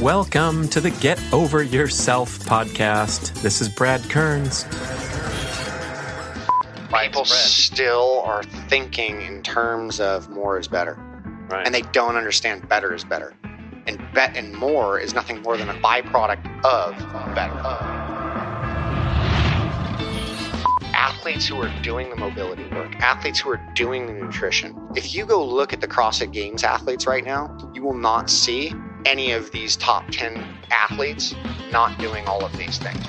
Welcome to the Get Over Yourself podcast. This is Brad Kearns. People still are thinking in terms of more is better, Right. and they don't understand better is better, and bet and more is nothing more than a byproduct of better. Athletes who are doing the mobility work, athletes who are doing the nutrition. If you go look at the CrossFit Games athletes right now, you will not see any of these top 10 athletes not doing all of these things.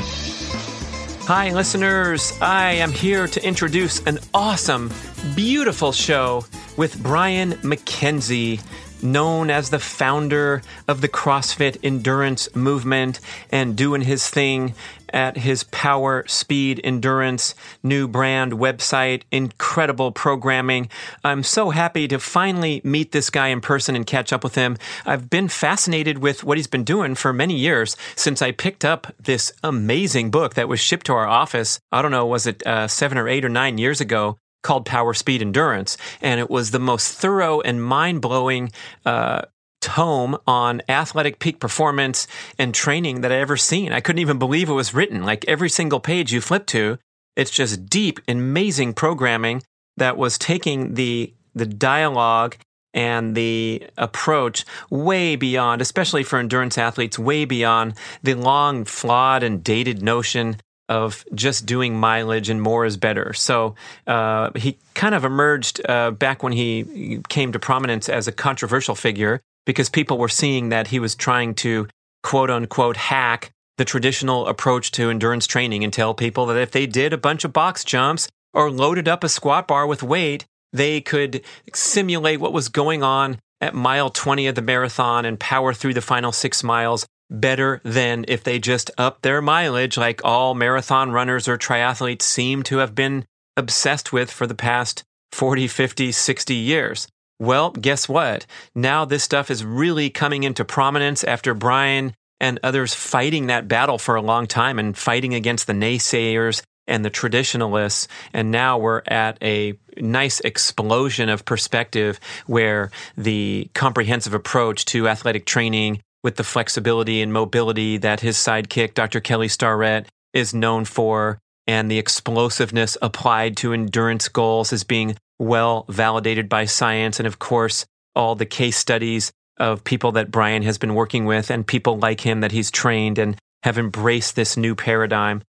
Hi, listeners. I am here to introduce an awesome, beautiful show with Brian MacKenzie, known as the founder of the CrossFit endurance movement and doing his thing at his Power Speed Endurance new brand website. Incredible programming. I'm so happy to finally meet this guy in person and catch up with him. I've been fascinated with what he's been doing for many years since I picked up this amazing book that was shipped to our office. I don't know, was it uh, seven or eight or nine years ago? Called Power Speed Endurance. And it was the most thorough and mind blowing uh, tome on athletic peak performance and training that I ever seen. I couldn't even believe it was written. Like every single page you flip to, it's just deep, amazing programming that was taking the the dialogue and the approach way beyond, especially for endurance athletes, way beyond the long, flawed, and dated notion of just doing mileage and more is better. So uh, he kind of emerged uh, back when he came to prominence as a controversial figure because people were seeing that he was trying to quote unquote hack the traditional approach to endurance training and tell people that if they did a bunch of box jumps or loaded up a squat bar with weight, they could simulate what was going on at mile 20 of the marathon and power through the final six miles better than if they just up their mileage like all marathon runners or triathletes seem to have been obsessed with for the past 40, 50, 60 years. Well, guess what? Now this stuff is really coming into prominence after Brian and others fighting that battle for a long time and fighting against the naysayers and the traditionalists. And now we're at a nice explosion of perspective where the comprehensive approach to athletic training with the flexibility and mobility that his sidekick, Dr. Kelly Starrett, is known for, and the explosiveness applied to endurance goals is being well validated by science. And of course, all the case studies of people that Brian has been working with and people like him that he's trained and have embraced this new paradigm.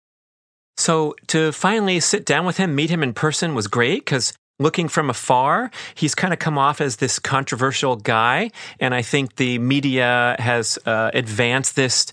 So to finally sit down with him, meet him in person was great because looking from afar, he's kind of come off as this controversial guy. And I think the media has uh, advanced this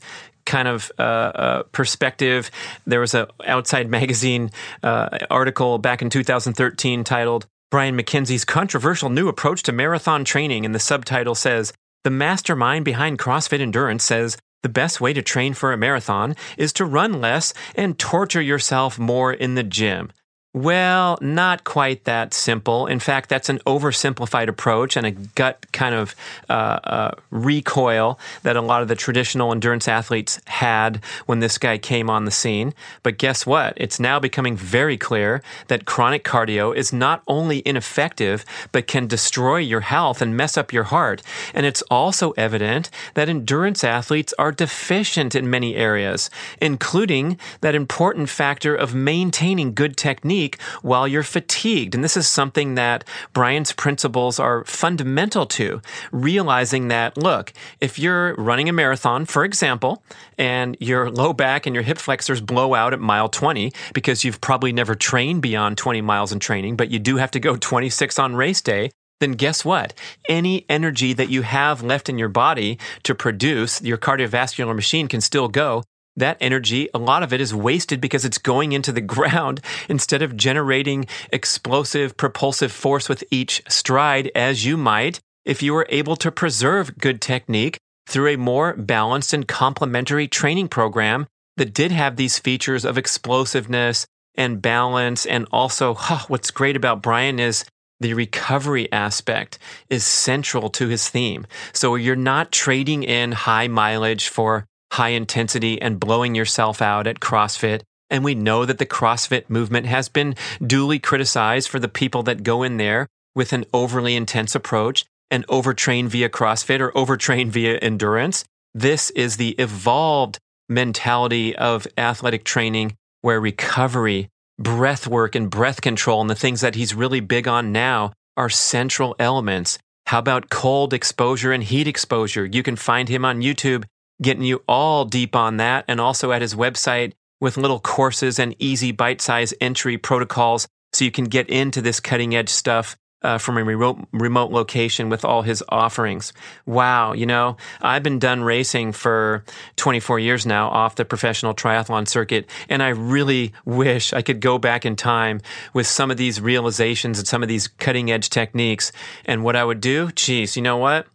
kind of uh, uh, perspective. There was a Outside Magazine uh, article back in 2013 titled Brian MacKenzie's controversial new approach to marathon training, and the subtitle says the mastermind behind CrossFit Endurance says the best way to train for a marathon is to run less and torture yourself more in the gym. Well, not quite that simple. In fact, that's an oversimplified approach and a gut kind of uh, uh, recoil that a lot of the traditional endurance athletes had when this guy came on the scene. But guess what? It's now becoming very clear that chronic cardio is not only ineffective, but can destroy your health and mess up your heart. And it's also evident that endurance athletes are deficient in many areas, including that important factor of maintaining good technique while you're fatigued. And this is something that Brian's principles are fundamental to, realizing that, look, if you're running a marathon, for example, and your low back and your hip flexors blow out at mile 20 because you've probably never trained beyond 20 miles in training, but you do have to go 26 on race day, then guess what? Any energy that you have left in your body to produce, your cardiovascular machine can still go that energy, a lot of it is wasted because it's going into the ground instead of generating explosive propulsive force with each stride as you might if you were able to preserve good technique through a more balanced and complementary training program that did have these features of explosiveness and balance. And also, huh, what's great about Brian is the recovery aspect is central to his theme. So you're not trading in high mileage for high intensity and blowing yourself out at CrossFit. And we know that the CrossFit movement has been duly criticized for the people that go in there with an overly intense approach and overtrain via CrossFit or overtrain via endurance. This is the evolved mentality of athletic training where recovery, breath work, and breath control, and the things that he's really big on now are central elements. How about cold exposure and heat exposure? You can find him on YouTube getting you all deep on that and also at his website with little courses and easy bite size entry protocols so you can get into this cutting edge stuff uh, from a remote, remote location with all his offerings. Wow, you know, I've been done racing for 24 years now off the professional triathlon circuit, and I really wish I could go back in time with some of these realizations and some of these cutting edge techniques. And what I would do, geez, you know what?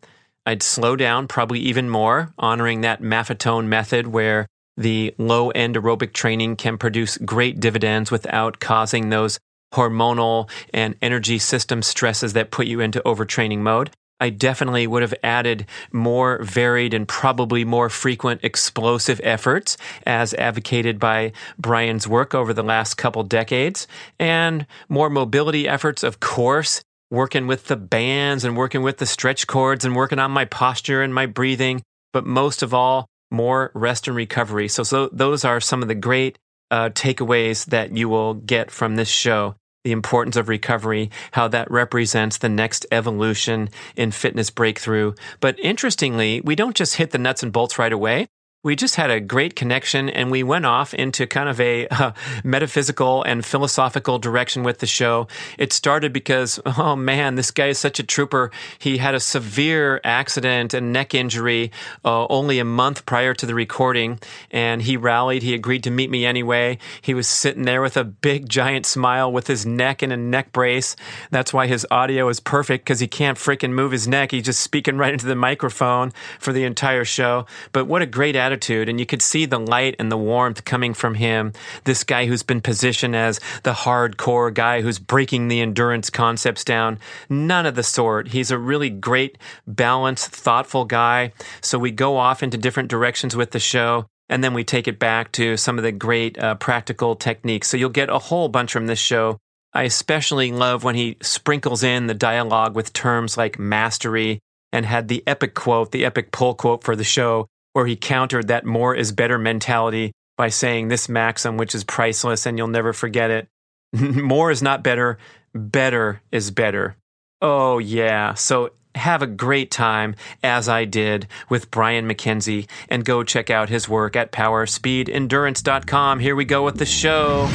I'd slow down probably even more, honoring that Maffetone method where the low end aerobic training can produce great dividends without causing those hormonal and energy system stresses that put you into overtraining mode. I definitely would have added more varied and probably more frequent explosive efforts as advocated by Brian's work over the last couple decades and more mobility efforts, of course, working with the bands and working with the stretch cords and working on my posture and my breathing. But most of all, more rest and recovery. So, so those are some of the great uh, takeaways that you will get from this show the importance of recovery, how that represents the next evolution in fitness breakthrough. But interestingly, we don't just hit the nuts and bolts right away we just had a great connection and we went off into kind of a uh, metaphysical and philosophical direction with the show. It started because, oh man, this guy is such a trooper. He had a severe accident and neck injury uh, only a month prior to the recording, and he rallied. He agreed to meet me anyway. He was sitting there with a big, giant smile with his neck in a neck brace. That's why his audio is perfect because he can't freaking move his neck. He's just speaking right into the microphone for the entire show. But what a great attitude attitude, and you could see the light and the warmth coming from him. This guy who's been positioned as the hardcore guy who's breaking the endurance concepts down. None of the sort. He's a really great, balanced, thoughtful guy. So we go off into different directions with the show and then we take it back to some of the great uh, practical techniques. So you'll get a whole bunch from this show. I especially love when he sprinkles in the dialogue with terms like mastery and had the epic quote, the epic pull quote for the show where he countered that more is better mentality by saying this maxim, which is priceless and you'll never forget it. more is not better, better is better. Oh, yeah. So have a great time, as I did, with Brian MacKenzie, and go check out his work at powerspeedendurance.com. Here we go with the show.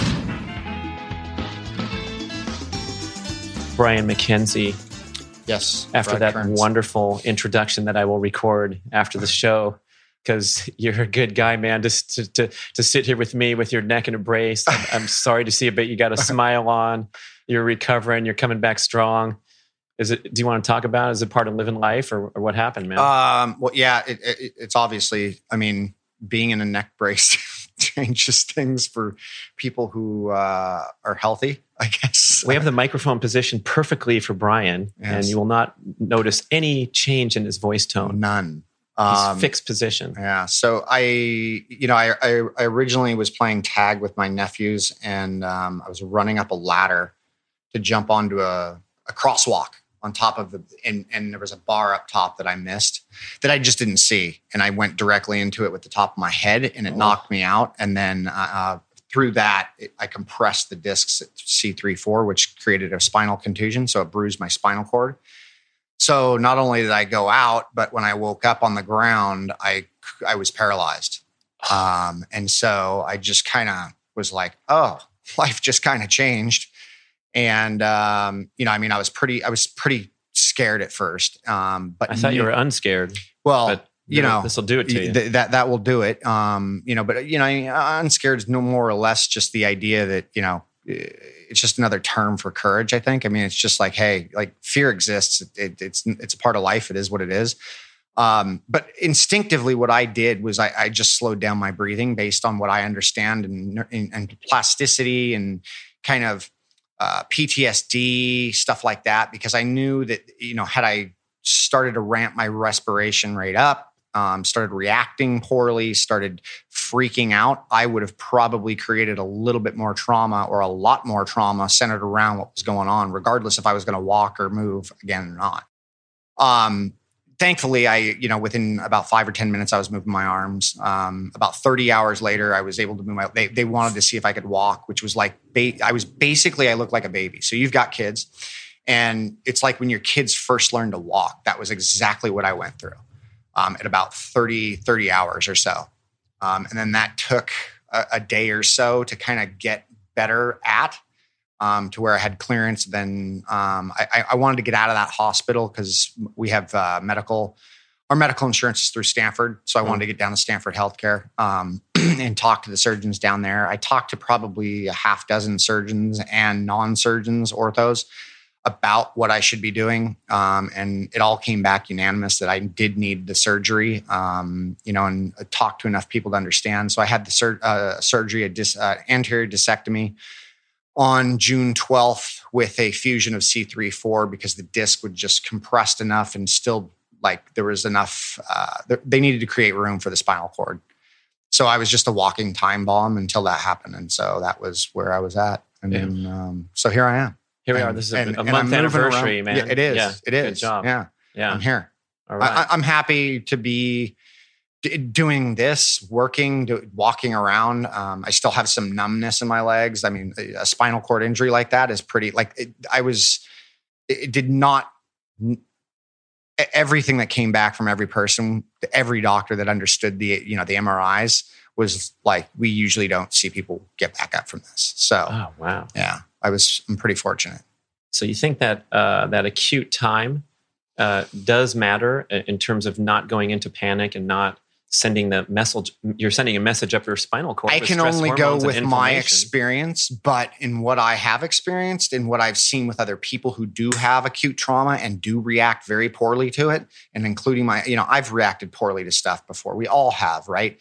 Brian MacKenzie. Yes. After that Kearns. wonderful introduction that I will record after the show, because you're a good guy, man. Just to, to, to sit here with me with your neck in a brace. I'm, I'm sorry to see it, but you got a smile on. You're recovering. You're coming back strong. Is it? Do you want to talk about? It? Is it part of living life, or, or what happened, man? Um, well, yeah, it, it, it's obviously. I mean, being in a neck brace changes things for people who uh, are healthy. I guess we have the microphone positioned perfectly for Brian, yes. and you will not notice any change in his voice tone. None. Um, fixed position. Yeah. So I, you know, I, I, I, originally was playing tag with my nephews, and um, I was running up a ladder to jump onto a, a crosswalk on top of the, and, and there was a bar up top that I missed that I just didn't see, and I went directly into it with the top of my head, and it oh. knocked me out, and then. Uh, uh through that, it, I compressed the discs at C3-4, which created a spinal contusion. So it bruised my spinal cord. So not only did I go out, but when I woke up on the ground, I I was paralyzed. Um, and so I just kind of was like, oh, life just kind of changed. And um, you know, I mean, I was pretty, I was pretty scared at first. Um, but I thought you were unscared. Well, you know, this will do it to you. Th- that that will do it. Um, you know, but you know, unscared is no more or less just the idea that you know it's just another term for courage. I think. I mean, it's just like, hey, like fear exists. It, it, it's it's a part of life. It is what it is. Um, but instinctively, what I did was I, I, just slowed down my breathing based on what I understand and, and, and plasticity and kind of uh, PTSD stuff like that. Because I knew that you know, had I started to ramp my respiration rate up, um, started reacting poorly, started freaking out, I would have probably created a little bit more trauma or a lot more trauma centered around what was going on, regardless if I was going to walk or move again or not. Um, thankfully, I, you know, within about five or 10 minutes, I was moving my arms. Um, about 30 hours later, I was able to move my, they, they wanted to see if I could walk, which was like, ba- I was basically, I looked like a baby. So you've got kids and it's like when your kids first learn to walk, that was exactly what I went through um, at about 30, 30 hours or so. Um, and then that took a, a day or so to kind of get better at um, to where I had clearance. Then um, I, I, wanted to get out of that hospital because we have uh, medical, our medical insurance is through Stanford. So I wanted to get down to Stanford Healthcare um, and talk to the surgeons down there. I talked to probably a half dozen surgeons and non surgeons, orthos, about what I should be doing. Um, and it all came back unanimous that I did need the surgery, um, you know, and talked to enough people to understand. So I had the sur- uh, surgery, a dis- uh, anterior discectomy on June 12th with a fusion of C3-4 because the disc would just compressed enough and still like there was enough, uh, they needed to create room for the spinal cord. So I was just a walking time bomb until that happened. And so that was where I was at. And yeah. then, um, so here I am. Here we and, are. This is a, and, a month anniversary, man. Yeah, it is. Yeah, it is. Good job. Yeah. Yeah. I'm here. All right. I, I'm happy to be doing this, working, do, walking around. Um, I still have some numbness in my legs. I mean, a spinal cord injury like that is pretty. Like it, I was, it did not. Everything that came back from every person, every doctor that understood the you know the MRIs was like we usually don't see people get back up from this. So, oh wow, yeah. I was I'm pretty fortunate. So you think that uh, that acute time uh, does matter in terms of not going into panic and not sending the message you're sending a message up your spinal cord i can only go with my experience but in what i have experienced and what i've seen with other people who do have acute trauma and do react very poorly to it and including my you know i've reacted poorly to stuff before. We all have right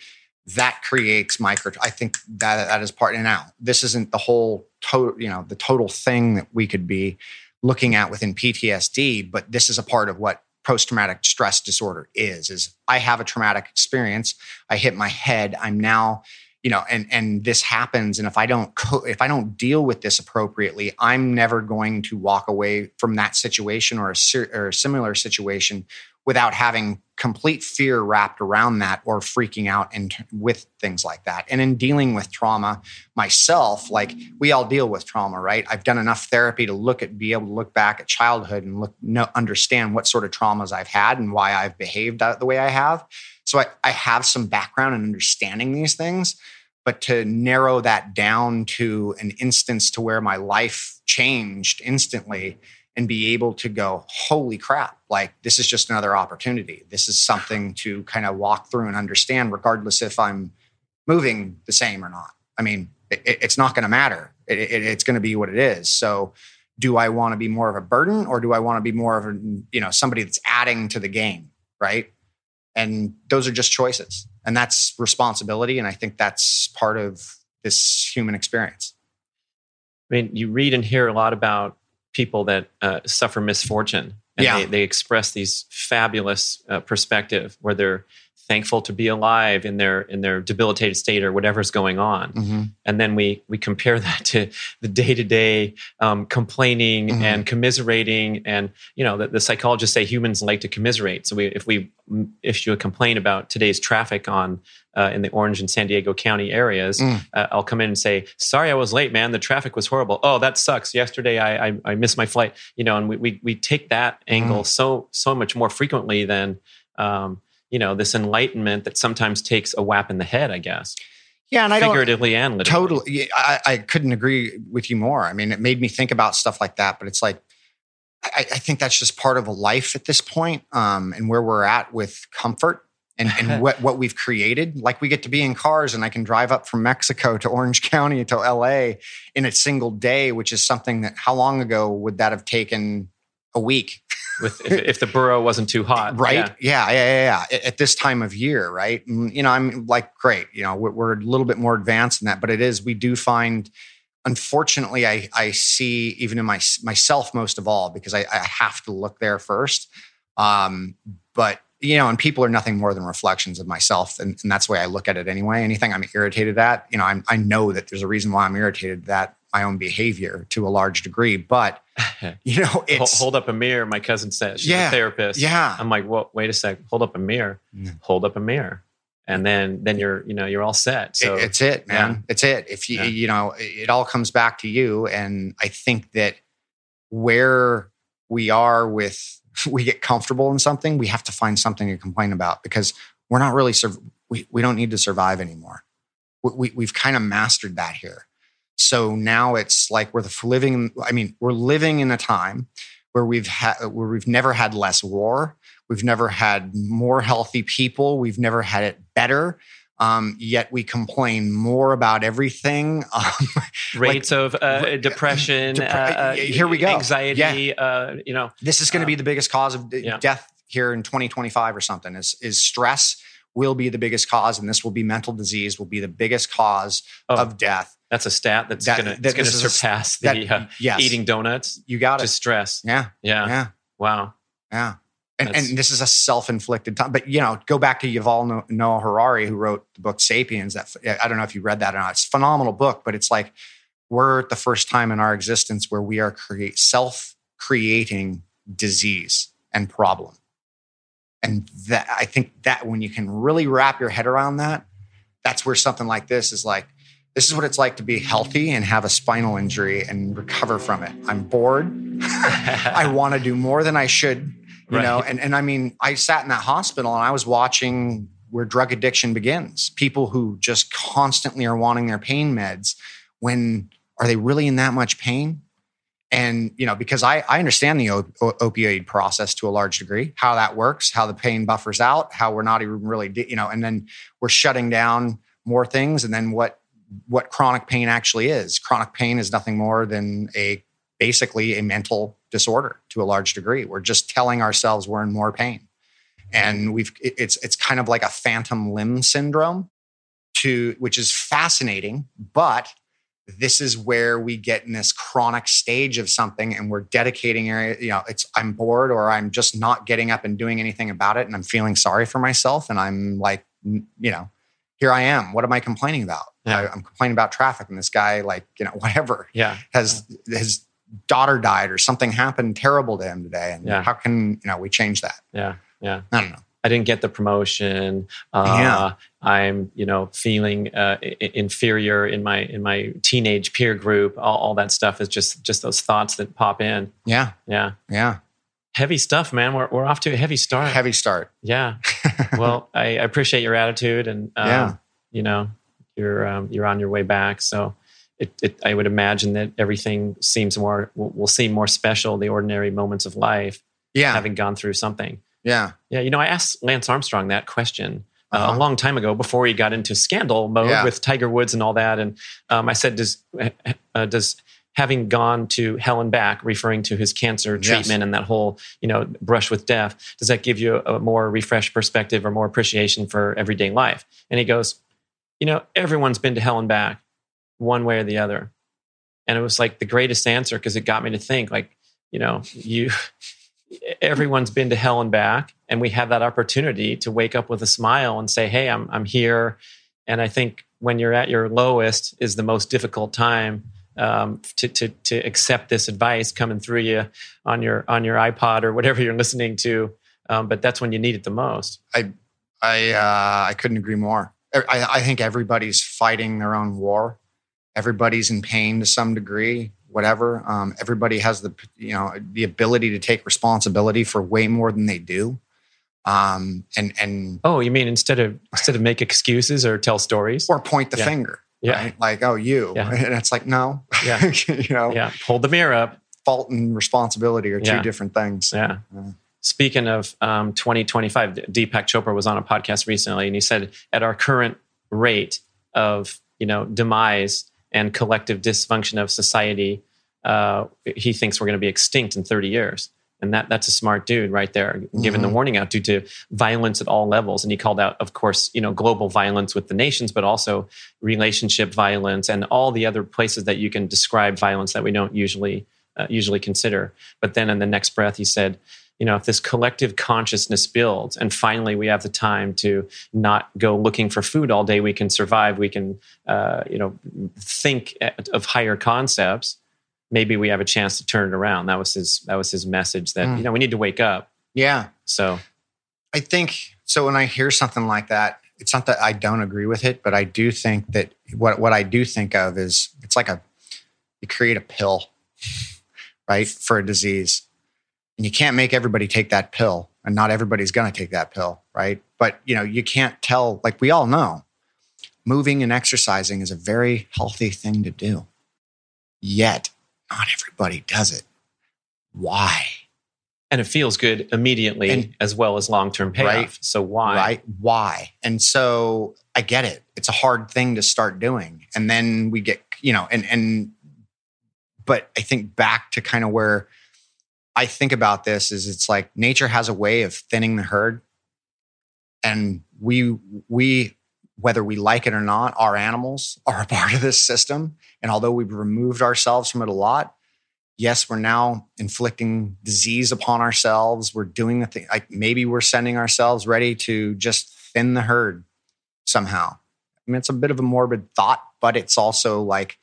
that creates micro i think that that is part and now this isn't the whole total you know the total thing that we could be looking at within ptsd but this is a part of what post-traumatic stress disorder is is i have a traumatic experience. I hit my head. I'm now you know and and this happens and if i don't co- if i don't deal with this appropriately i'm never going to walk away from that situation or a, or a similar situation without having complete fear wrapped around that or freaking out and with things like that. And in dealing with trauma myself, like we all deal with trauma, right? I've done enough therapy to look at, be able to look back at childhood and look, understand what sort of traumas I've had and why I've behaved the way I have. So I, I have some background in understanding these things, but to narrow that down to an instance to where my life changed instantly and be able to go, holy crap, like this is just another opportunity. This is something to kind of walk through and understand, regardless if I'm moving the same or not. I mean, it, it's not going to matter. It, it, it's going to be what it is. So, do I want to be more of a burden or do I want to be more of a, you know, somebody that's adding to the game? Right. And those are just choices. And that's responsibility. And I think that's part of this human experience. I mean, you read and hear a lot about people that uh, suffer misfortune and yeah. they, they express these fabulous uh, perspective where they're thankful to be alive in their in their debilitated state or whatever's going on mm-hmm. and then we we compare that to the day-to-day um, complaining mm-hmm. and commiserating and you know the, the, psychologists say humans like to commiserate so we, if we issue a complaint about today's traffic on uh, in the orange and san diego county areas mm. uh, i'll come in and say sorry i was late man the traffic was horrible oh that sucks yesterday i i, I missed my flight you know and we, we, we take that angle mm. so so much more frequently than um, you know this enlightenment that sometimes takes a whap in the head i guess yeah and i figuratively and literally totally I, I couldn't agree with you more i mean it made me think about stuff like that but it's like I, I think that's just part of a life at this point, um, and where we're at with comfort and, and what, what we've created. Like we get to be in cars and I can drive up from Mexico to Orange County to LA in a single day, which is something that how long ago would that have taken a week? with if, if, the borough wasn't too hot, right? Yeah. yeah, yeah, yeah, At this time of year, right? You know, I'm like, great. You know, we're, we're a little bit more advanced in that, but it is. We do find, unfortunately, I I see even in my myself most of all because I, I have to look there first. Um, but you know, and people are nothing more than reflections of myself, and, and that's the way I look at it anyway. Anything I'm irritated at, you know, I'm, I know that there's a reason why I'm irritated that my own behavior to a large degree. But you know, it's hold up a mirror. My cousin says she's Yeah. a therapist. yeah, I'm like, well, wait a sec. Hold up a mirror. Yeah. Hold up a mirror, and then then you're you know you're all set. So It- it's it, man. yeah. It's it. If you Yeah. you know, it all comes back to you. And I think that where we are with we get comfortable in something, we have to find something to complain about because we're not really we we don't need to survive anymore. We, we we've kind of mastered that here. So now it's like we're the living. I mean, we're living in a time where we've had where we've never had less war. We've never had more healthy people. We've never had it better. Um, yet we complain more about everything. Um, rates of uh, depression, depre- uh, uh, here we go. anxiety. Uh, you know, this is going to be the biggest cause of yeah. death here in 2025 or something. Is is stress will be the biggest cause, and this will be mental disease will be the biggest cause Oh. of death. That's a stat that's That- gonna that this is a surpass That the uh, yes, eating donuts you got it. to stress. yeah, Yeah. yeah, Wow. yeah. And, and this is a self-inflicted time. But you know, go back to Yuval No- Noah Harari, who wrote the book *Sapiens*. That I don't know if you read that or not. It's a phenomenal book, but it's like we're at the first time in our existence where we are create self-creating disease and problem. And that I think that when you can really wrap your head around that, that's where something like this is like. This is what it's like to be healthy and have a spinal injury and recover from it. I'm bored. I want to do more than I should, you know. And and I mean, I sat in that hospital and I was watching where drug addiction begins. People who just constantly are wanting their pain meds. When are they really in that much pain? And you know, because I I understand the op- opioid process to a large degree, how that works, how the pain buffers out, how we're not even really, di- you know, and then we're shutting down more things, and then what what chronic pain actually is. Chronic pain is nothing more than a basically a mental disorder to a large degree. We're just telling ourselves we're in more pain. And we've it's it's kind of like a phantom limb syndrome to which is fascinating, but this is where we get in this chronic stage of something and we're dedicating area you know it's i'm bored or i'm just not getting up and doing anything about it and i'm feeling sorry for myself and i'm like you know here i am what am i complaining about Yeah. I, i'm complaining about traffic and this guy like you know whatever Yeah. has his daughter died or something happened terrible to him today and Yeah. how can you know we change that Yeah. Yeah. i don't know I didn't get the promotion. Uh, Yeah. I'm, you know, feeling uh, i- inferior in my in my teenage peer group. All, all that stuff is just just those thoughts that pop in. yeah Yeah, yeah heavy stuff, man. We're we're off to a heavy start. heavy start Yeah. Well, I, I appreciate your attitude, and um, Yeah. you know, you're um, you're on your way back. So. It, it, I would imagine that everything seems more will, will seem more special. The ordinary moments of life, yeah having gone through something. yeah Yeah, you know, I asked Lance Armstrong that question uh, Uh-huh. a long time ago before he got into scandal mode Yeah. with Tiger Woods and all that. And um, I said, "Does uh, does having gone to hell and back, referring to his cancer Yes. treatment and that whole you know brush with death, does that give you a more refreshed perspective or more appreciation for everyday life?" And he goes, "You know, everyone's been to hell and back, one way or the other." And it was like the greatest answer because it got me to think, like, you know, you everyone's been to hell and back and we have that opportunity to wake up with a smile and say hey i'm i'm here and i think when you're at your lowest is the most difficult time um, to, to to accept this advice coming through you on your on your ipod or whatever you're listening to um, but that's when you need it the most I I uh, I couldn't agree more. I, I think everybody's fighting their own war. Everybody's in pain to some degree. Whatever. Um, everybody has the you know the ability to take responsibility for way more than they do. Um, and and oh you mean instead of instead of make excuses or tell stories or point the Yeah. finger. Yeah. Right? Like oh you. Yeah. And it's like no. Yeah. you know. yeah hold the mirror up Fault and responsibility are two Yeah. different things. Yeah. Yeah. Speaking of um, 2025, Deepak Chopra was on a podcast recently, and he said, at our current rate of you know demise and collective dysfunction of society, uh, he thinks we're going to be extinct in 30 years. And that that's a smart dude right there, giving the Mhm. warning out due to violence at all levels. And he called out, of course, you know, global violence with the nations, but also relationship violence and all the other places that you can describe violence that we don't usually uh, usually consider. But then in the next breath, he said, you know, if this collective consciousness builds and finally we have the time to not go looking for food all day, we can survive, we can, uh, you know, think of higher concepts. Maybe we have a chance to turn it around. That was his. That was his message. That mm. you know we need to wake up. Yeah. So, I think so. When I hear something like that, it's not that I don't agree with it, but I do think that what what I do think of is it's like a you create a pill, right, for a disease and you can't make everybody take that pill and not everybody's going to take that pill right? But you know you can't tell like we all know moving and exercising is a very healthy thing to do. Yet not everybody does it. Why? And it feels good immediately and, as well as long-term payoff. Right, so why? Right. Why? And so i get it. It's a hard thing to start doing. And then we get you know and and but i think back to kind of where I think about this is it's like nature has a way of thinning the herd. And we, we, whether we like it or not, our animals are a part of this system. And although we've removed ourselves from it a lot, yes, we're now inflicting disease upon ourselves. We're doing the thing, like maybe we're sending ourselves ready to just thin the herd somehow. I mean, it's a bit of a morbid thought, but it's also like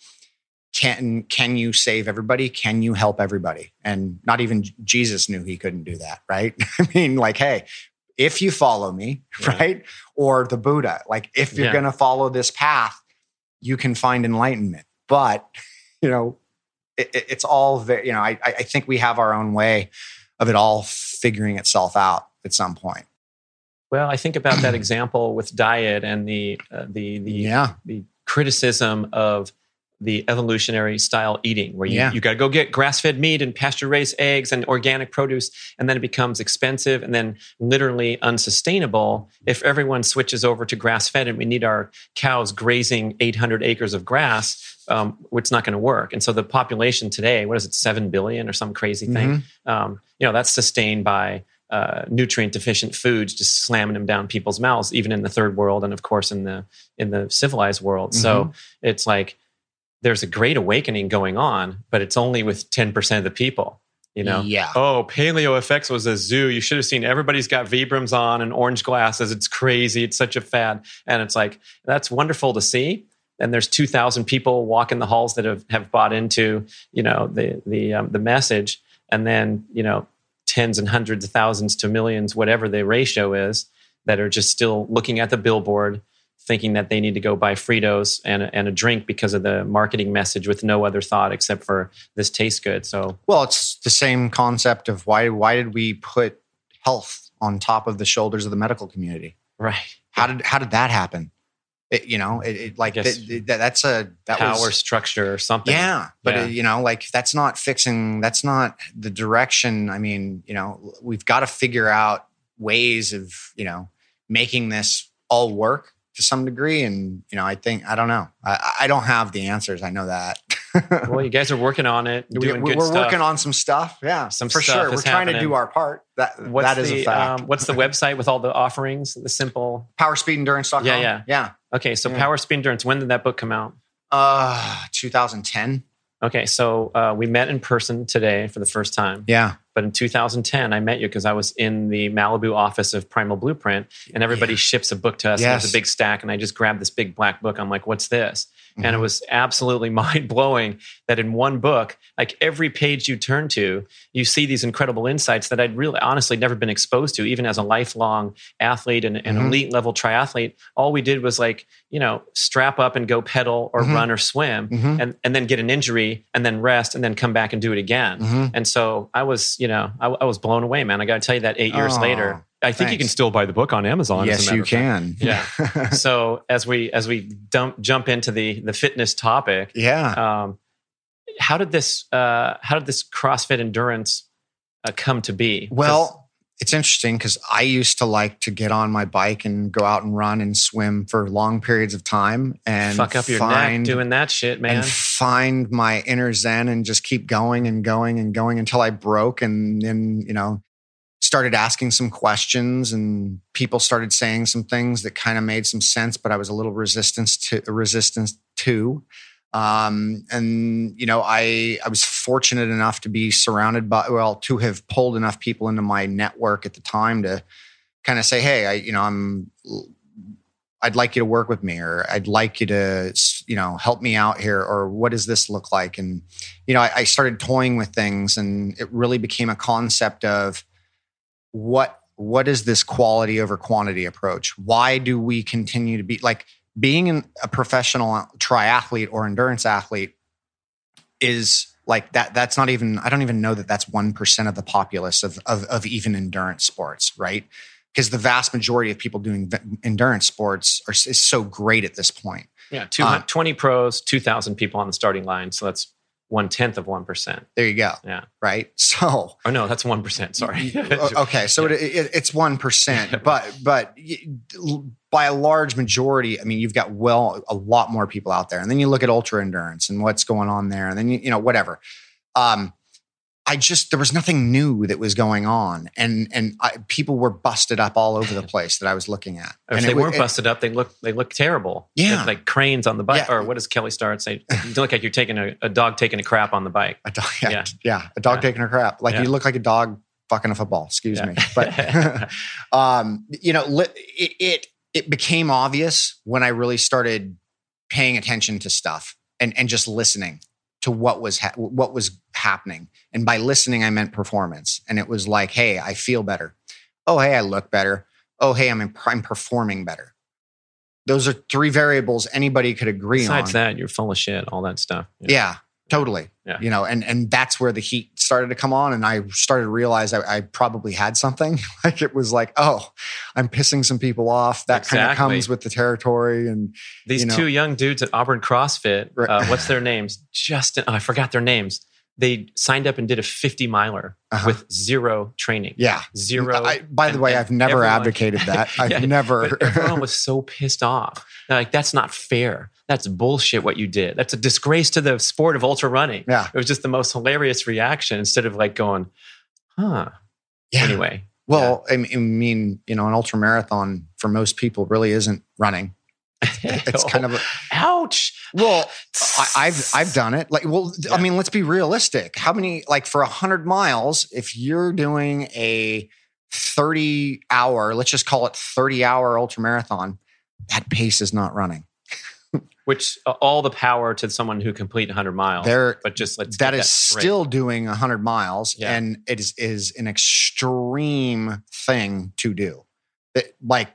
can can you save everybody? Can you help everybody? And not even jesus knew he couldn't do that right? I mean like hey if you follow me yeah. right or the buddha like if you're yeah. going to follow this path you can find enlightenment. But you know it, it's all very you know I, I think we have our own way of it all figuring itself out at some point. Well i think about that example with diet and the uh, the the yeah. the criticism of the evolutionary style eating where you, yeah. you got to go get grass-fed meat and pasture-raised eggs and organic produce and then it becomes expensive and then literally unsustainable if everyone switches over to grass-fed and we need our cows grazing 800 acres of grass um, it's not going to work and so the population today what is it 7 billion or some crazy thing mm-hmm. um, you know that's sustained by uh, nutrient deficient foods just slamming them down people's mouths even in the third world and of course in the in the civilized world mm-hmm. so it's like there's a great awakening going on, but it's only with 10% of the people. You know, yeah. Oh, Paleo FX was a zoo. You should have seen everybody's got Vibrams on and orange glasses. It's crazy. It's such a fad. And it's like, that's wonderful to see. And there's 2,000 people walking the halls that have, have bought into, you know, the, the, um, the message. And then, you know, tens and hundreds of thousands to millions, whatever the ratio is, that are just still looking at the billboard thinking that they need to go buy Fritos and, and a drink because of the marketing message with no other thought except for this tastes good. So, well, it's the same concept of why why did we put health on top of the shoulders of the medical community? Right. How did how did that happen? It, you know, it, it like that, that's a that power was, structure or something. Yeah, but yeah. It, you know, like that's not fixing. That's not the direction. I mean, you know, we've got to figure out ways of you know making this all work to some degree. And, you know, I think, I don't know. I, I don't have the answers. I know that. well, you guys are working on it. we, are working on some stuff. Yeah. Some for sure. We're trying to do our part. That, what's that is the, a fact. Um, what's the website with all the offerings? The simple power speed powerspeedendurance.com. Yeah. Yeah. Yeah. Okay. So yeah. Power Speed Endurance, when did that book come out? Uh, 2010. Okay, so uh, we met in person today for the first time. Yeah. But in 2010, I met you because I was in the Malibu office of Primal Blueprint, and everybody yeah. ships a book to us. Yes. And there's a big stack, and I just grabbed this big black book. I'm like, "What's this?" Mm-hmm. And it mm-hmm. was absolutely mind blowing that in one book, like every page you turn to, you see these incredible insights that I'd really honestly never been exposed to, even as a lifelong athlete and an mm-hmm. elite level triathlete. All we did was like, you know, strap up and go pedal or mm-hmm. run or swim mm-hmm. and, and then get an injury and then rest and then come back and do it again. Mm-hmm. And so I was, you know, I, I was blown away, man. I got to tell you that eight years oh. later, I think Thanks. you can still buy the book on Amazon. Yes, you can. Yeah. so as we as we dump, jump into the the fitness topic, yeah. Um, how did this uh, how did this CrossFit endurance uh, come to be? Well, it's interesting because I used to like to get on my bike and go out and run and swim for long periods of time and fuck up your find, neck doing that shit, man. And find my inner zen and just keep going and going and going until I broke and then you know started asking some questions and people started saying some things that kind of made some sense, but I was a little resistance to resistance to. Um, and you know, I I was fortunate enough to be surrounded by well, to have pulled enough people into my network at the time to kind of say, hey, I you know, I'm I'd like you to work with me, or I'd like you to you know help me out here, or what does this look like? And you know, I, I started toying with things, and it really became a concept of what what is this quality over quantity approach? Why do we continue to be like being an, a professional triathlete or endurance athlete is like that that's not even i don't even know that that's 1% of the populace of, of, of even endurance sports right? Because the vast majority of people doing endurance sports are is so great at this point. Yeah uh, 20 pros 2000 people on the starting line so that's one tenth of one percent. There you go. Yeah. Right. So. Oh no, that's one percent. Sorry. okay, so yeah. it, it, it's one percent, but but by a large majority, I mean you've got well a lot more people out there, and then you look at ultra endurance and what's going on there, and then you, you know whatever. Um, I just there was nothing new that was going on, and and I, people were busted up all over the place that I was looking at. If and they weren't it, busted up, they look they look terrible. Yeah, like cranes on the bike, yeah. or what does Kelly Starrett say? You look like you're taking a, a, dog taking a crap on the bike. A dog, yeah, yeah, yeah a dog yeah. taking a crap. Like you look like a dog fucking a football. Excuse me, but um, you know, it, it it became obvious when I really started paying attention to stuff and and just listening to what was ha- what was happening. And by listening, I meant performance. And it was like, hey, I feel better. Oh, hey, I look better. Oh, hey, I'm in, I'm performing better. Those are three variables anybody could agree Besides on. Besides that, you're full of shit. All that stuff. Yeah. yeah. Totally. Yeah. You know, and and that's where the heat started to come on, and I started to realize I, I probably had something. like it was like, oh, I'm pissing some people off. That exactly. kind of comes with the territory. And these you know, two young dudes at Auburn CrossFit, uh, what's their names? Justin. Oh, I forgot their names they signed up and did a 50 miler uh-huh. with zero training. Yeah. Zero. I, by the way, I've never everyone, advocated that. I've yeah, never. everyone was so pissed off. They're like, that's not fair. That's bullshit what you did. That's a disgrace to the sport of ultra running. Yeah. It was just the most hilarious reaction instead of like going, huh. Yeah. Anyway. Well, yeah. I mean, you know, an ultra marathon for most people really isn't running. it's kind of a, ouch. Well, I, have I've done it. Like, well, yeah. I mean, let's be realistic. How many like for a hundred miles? If you're doing a thirty hour, let's just call it thirty hour ultra marathon, that pace is not running. Which uh, all the power to someone who complete 100 miles. There, but just let's that is that still doing 100 miles, yeah. and it is is an extreme thing to do. It, like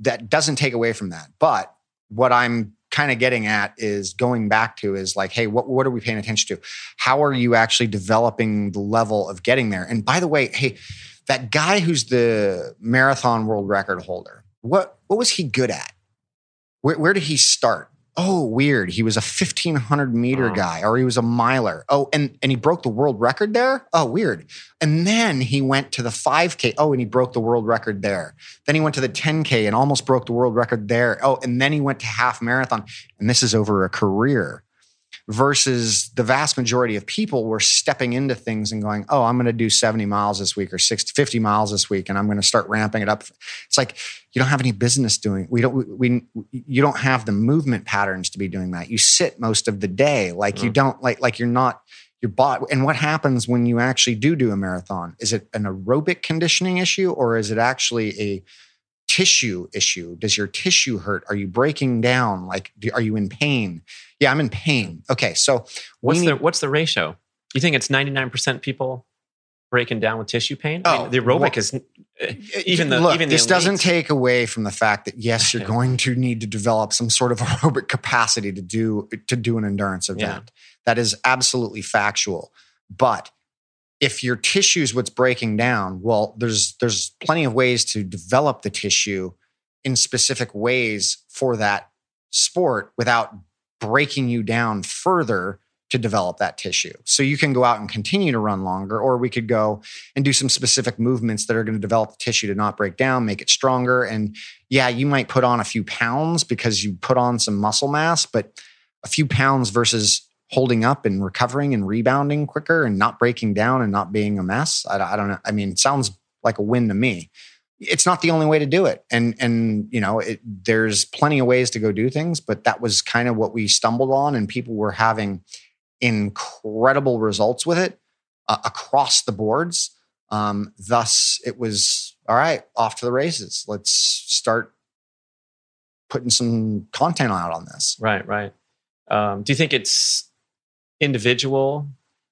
that doesn't take away from that, but what I'm kind of getting at is going back to is like, hey, what, what are we paying attention to? How are you actually developing the level of getting there? And by the way, hey, that guy who's the marathon world record holder, what what was he good at? Where, where did he start? Oh, weird. He was a 1500 meter oh. guy or he was a miler. Oh, and, and he broke the world record there. Oh, weird. And then he went to the 5K. Oh, and he broke the world record there. Then he went to the 10K and almost broke the world record there. Oh, and then he went to half marathon. And this is over a career versus the vast majority of people were stepping into things and going, oh, I'm going to do 70 miles this week or 60, 50 miles this week, and I'm going to start ramping it up. It's like you don't have any business doing. We don't. We, you don't have the movement patterns to be doing that. You sit most of the day, like mm-hmm. you don't like like you're not your body. And what happens when you actually do do a marathon? Is it an aerobic conditioning issue or is it actually a tissue issue? Does your tissue hurt? Are you breaking down? Like, are you in pain? Yeah, I'm in pain. Okay, so what's need, the what's the ratio? You think it's 99% people breaking down with tissue pain? Oh, I mean, the aerobic well, is uh, even the look, even the this doesn't take away from the fact that yes, you're going to need to develop some sort of aerobic capacity to do to do an endurance event. Yeah. That is absolutely factual. But if your tissue is what's breaking down, well, there's there's plenty of ways to develop the tissue in specific ways for that sport without breaking you down further to develop that tissue. So you can go out and continue to run longer, or we could go and do some specific movements that are going to develop the tissue to not break down, make it stronger. And yeah, you might put on a few pounds because you put on some muscle mass, but a few pounds versus holding up and recovering and rebounding quicker and not breaking down and not being a mess. I, I don't know. I mean, it sounds like a win to me. it's not the only way to do it. And and you know, it, there's plenty of ways to go do things, but that was kind of what we stumbled on, and people were having incredible results with it uh, across the boards. Um, thus, it was all right. Off to the races. Let's start putting some content out on this. Right, right. Um, do you think it's individual,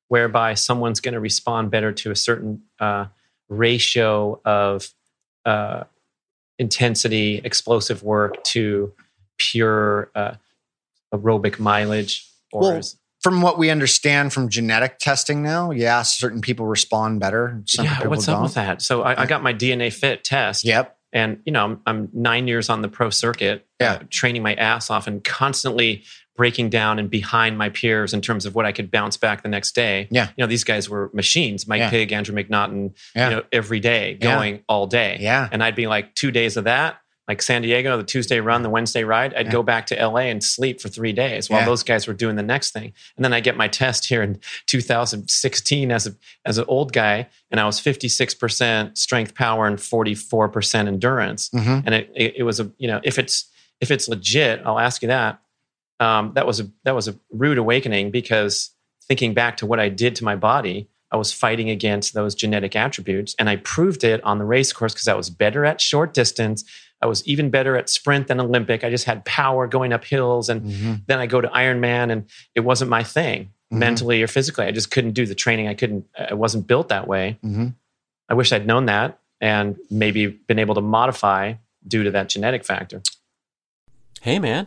whereby someone's going to respond better to a certain uh, ratio of uh, intensity, explosive work to pure uh, aerobic mileage? Or well, is- from what we understand from genetic testing now, yeah, certain people respond better. Some yeah, what's don't. up with that? So I, I, got my DNA Fit test. Yep. And you know, I'm, I'm nine years on the pro circuit, yeah. Uh, training my ass off and constantly breaking down and behind my peers in terms of what I could bounce back the next day. Yeah. You know, these guys were machines, Mike yeah. Pigg, Andrew McNaughton, yeah. you know, every day going yeah. all day. Yeah. And I'd be like two days of that, like San Diego, the Tuesday run, the Wednesday ride. I'd go back to LA and sleep for three days while those guys were doing the next thing. And then I get my test here in 2016 as a, as an old guy. And I was 56% strength power and 44% endurance. Mm-hmm. And it, it, it was a, you know, if it's, if it's legit, I'll ask you that um, that was a that was a rude awakening because thinking back to what I did to my body, I was fighting against those genetic attributes, and I proved it on the race course because I was better at short distance. I was even better at sprint than Olympic. I just had power going up hills, and mm-hmm. then I go to Ironman, and it wasn't my thing mm-hmm. mentally or physically. I just couldn't do the training. I couldn't. I wasn't built that way. Mm-hmm. I wish I'd known that and maybe been able to modify due to that genetic factor. Hey, man.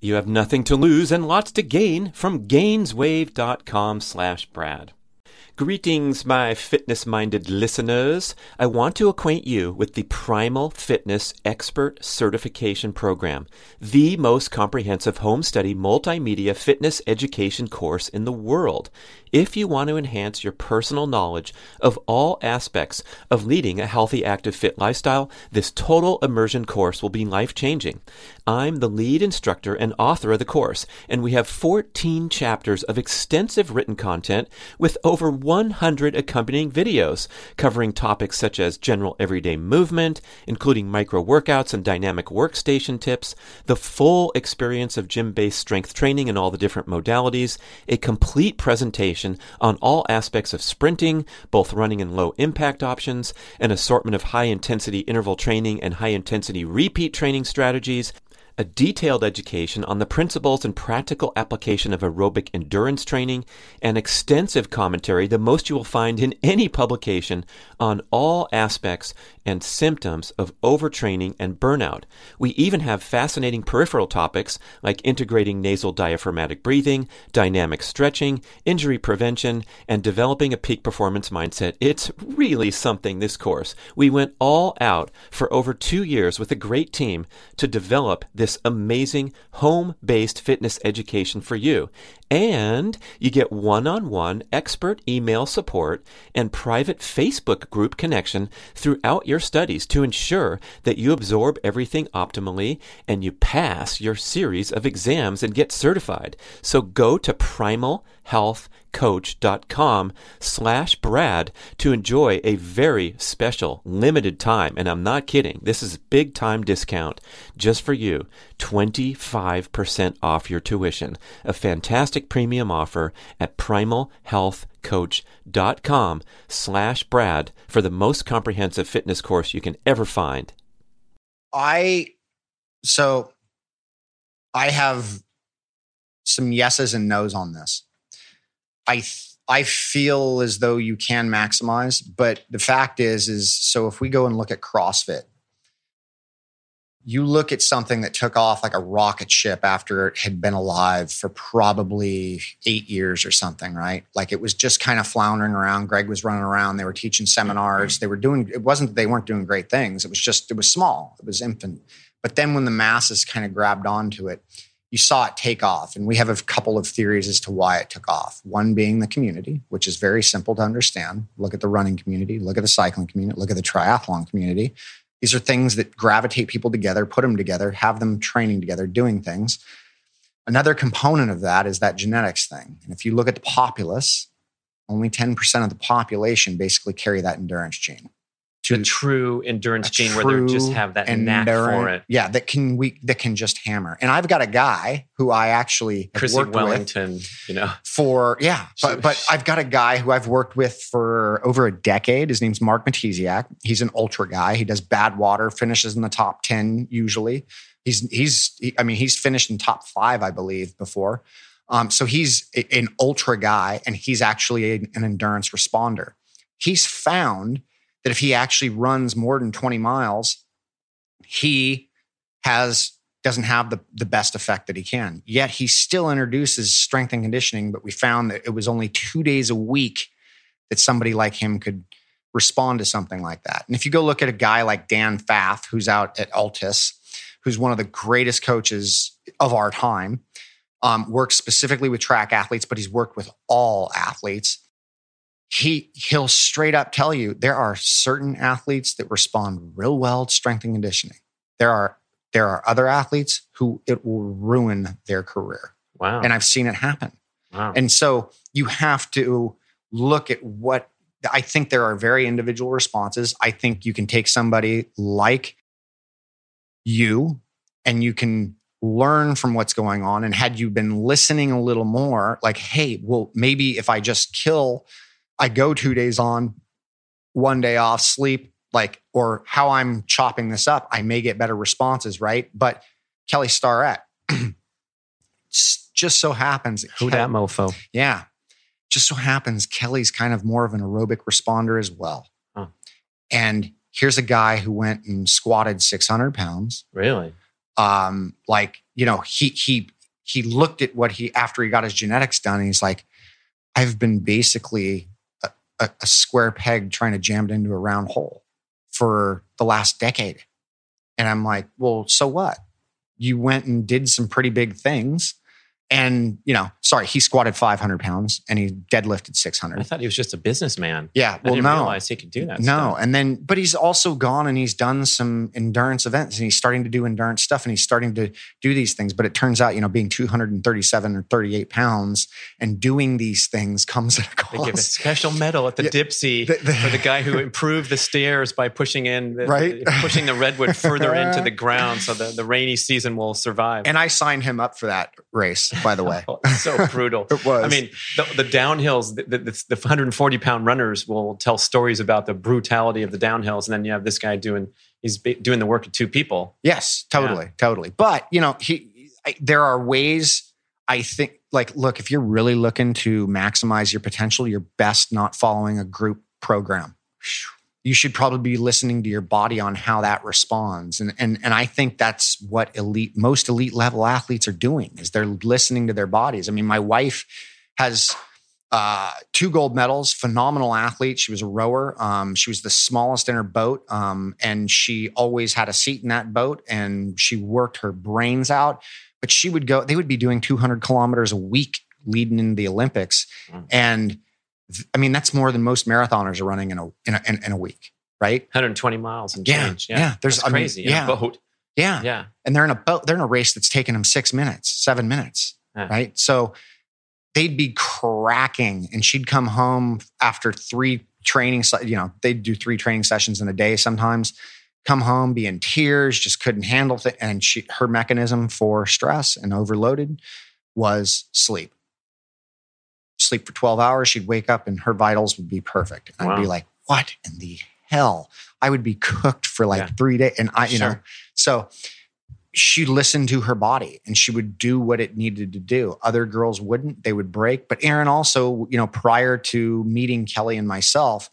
you have nothing to lose and lots to gain from gainswave.com slash Brad. Greetings, my fitness minded listeners. I want to acquaint you with the Primal Fitness Expert Certification Program, the most comprehensive home study multimedia fitness education course in the world. If you want to enhance your personal knowledge of all aspects of leading a healthy, active, fit lifestyle, this total immersion course will be life changing. I'm the lead instructor and author of the course, and we have 14 chapters of extensive written content with over 100 accompanying videos covering topics such as general everyday movement, including micro workouts and dynamic workstation tips, the full experience of gym based strength training and all the different modalities, a complete presentation on all aspects of sprinting, both running and low impact options, an assortment of high intensity interval training and high intensity repeat training strategies, a detailed education on the principles and practical application of aerobic endurance training, and extensive commentary, the most you will find in any publication, on all aspects and symptoms of overtraining and burnout. We even have fascinating peripheral topics like integrating nasal diaphragmatic breathing, dynamic stretching, injury prevention, and developing a peak performance mindset. It's really something, this course. We went all out for over two years with a great team to develop this amazing home based fitness education for you. And you get one on one expert email support and private Facebook group connection throughout your studies to ensure that you absorb everything optimally and you pass your series of exams and get certified. So go to primalhealthcoach.com slash Brad to enjoy a very special limited time. And I'm not kidding. This is big time discount just for you. 25% off your tuition. A fantastic premium offer at primalhealthcoach.com slash Brad for the most comprehensive fitness course you can ever find. I so I have some yeses and nos on this. I I feel as though you can maximize, but the fact is is so if we go and look at CrossFit, you look at something that took off like a rocket ship after it had been alive for probably eight years or something, right? Like it was just kind of floundering around. Greg was running around. They were teaching seminars. They were doing, it wasn't that they weren't doing great things. It was just, it was small, it was infant. But then when the masses kind of grabbed onto it, you saw it take off. And we have a couple of theories as to why it took off. One being the community, which is very simple to understand. Look at the running community, look at the cycling community, look at the triathlon community. These are things that gravitate people together, put them together, have them training together, doing things. Another component of that is that genetics thing. And if you look at the populace, only 10% of the population basically carry that endurance gene. The true endurance gene where they just have that knack for it. Yeah, that can we that can just hammer. And I've got a guy who I actually Chrissy worked Wellington, with you know. for yeah, but but I've got a guy who I've worked with for over a decade. His name's Mark Matesiak. He's an ultra guy. He does Badwater, finishes in the top 10 usually. He's he's he, I mean, he's finished in top 5 I believe before. Um, so he's a- an ultra guy and he's actually a- an endurance responder. He's found that if he actually runs more than 20 miles, he has doesn't have the, the best effect that he can. Yet he still introduces strength and conditioning, but we found that it was only two days a week that somebody like him could respond to something like that. And if you go look at a guy like Dan Pfaff, who's out at ALTIS, who's one of the greatest coaches of our time, um, works specifically with track athletes, but he's worked with all athletes. He he'll straight up tell you there are certain athletes that respond real well to strength and conditioning. There are there are other athletes who it will ruin their career. Wow. And I've seen it happen. wow. And so you have to look at what I think there are very individual responses. I think you can take somebody like you and you can learn from what's going on. And had you been listening a little more, like, hey, well, maybe if I just kill, I go two days on, one day off, sleep, like, or how I'm chopping this up, I may get better responses, right? But Kelly Starrett, just so happens Who Kel- that mofo? yeah. Just so happens Kelly's kind of more of an aerobic responder as well. Huh. And here's a guy who went and squatted 600 pounds. Really? Um, like, you know, he, he, he looked at what he, after he got his genetics done, and he's like, I've been basically a, a, square peg trying to jam it into a round hole for the last decade. And I'm like, well, so what? You went and did some pretty big things. And, you know, sorry, he squatted 500 pounds and he deadlifted 600. I thought he was just a businessman. Yeah. I Well, didn't no. realize he could do that. No. stuff. And then, but he's also gone and he's done some endurance events and he's starting to do endurance stuff and he's starting to do these things. But it turns out, you know, being 237 or 38 pounds and doing these things comes at a cost. They give a special medal at the Yeah, Dipsea the- the- for the guy who improved the stairs by pushing in, the, Right. pushing the redwood further into the ground so the, the rainy season will survive. And I signed him up for that race, by the way. Oh, so brutal. It was. I mean, the, the downhills, the, the, the 140 pound runners will tell stories about the brutality of the downhills, and then you have this guy doing he's doing the work of two people. Yes, totally, totally. But you know, he I, there are ways. I think, like, look, if you're really looking to maximize your potential, you're best not following a group program. You should probably be listening to your body on how that responds. And and and I think that's what elite most elite level athletes are doing is they're listening to their bodies. I mean, my wife has uh, two gold medals, phenomenal athlete. She was a rower. Um, she was the smallest in her boat, um, and she always had a seat in that boat. And she worked her brains out. But she would go; they would be doing 200 kilometers a week leading into the Olympics, Mm. and I mean that's more than most marathoners are running in a in a, in, in a week, right? 120 miles and Yeah, change. yeah, there's- That's I mean, crazy. in yeah. a boat. Yeah. Yeah. and they're in a boat. They're in a race that's taking them six minutes, seven minutes, Yeah. right? So they'd be cracking, and she'd come home after three training. You know, they'd do three training sessions in a day sometimes. Come home, be in tears, just couldn't handle it. And she, her mechanism for stress and overloaded was sleep. Sleep for twelve hours. She'd wake up, and her vitals would be perfect. And I'd be like, "What in the hell?" I would be cooked for like Yeah. three days, and I, you know, so she listened to her body and she would do what it needed to do. Other girls wouldn't, they would break. But Erin also, you know, prior to meeting Kelly and myself,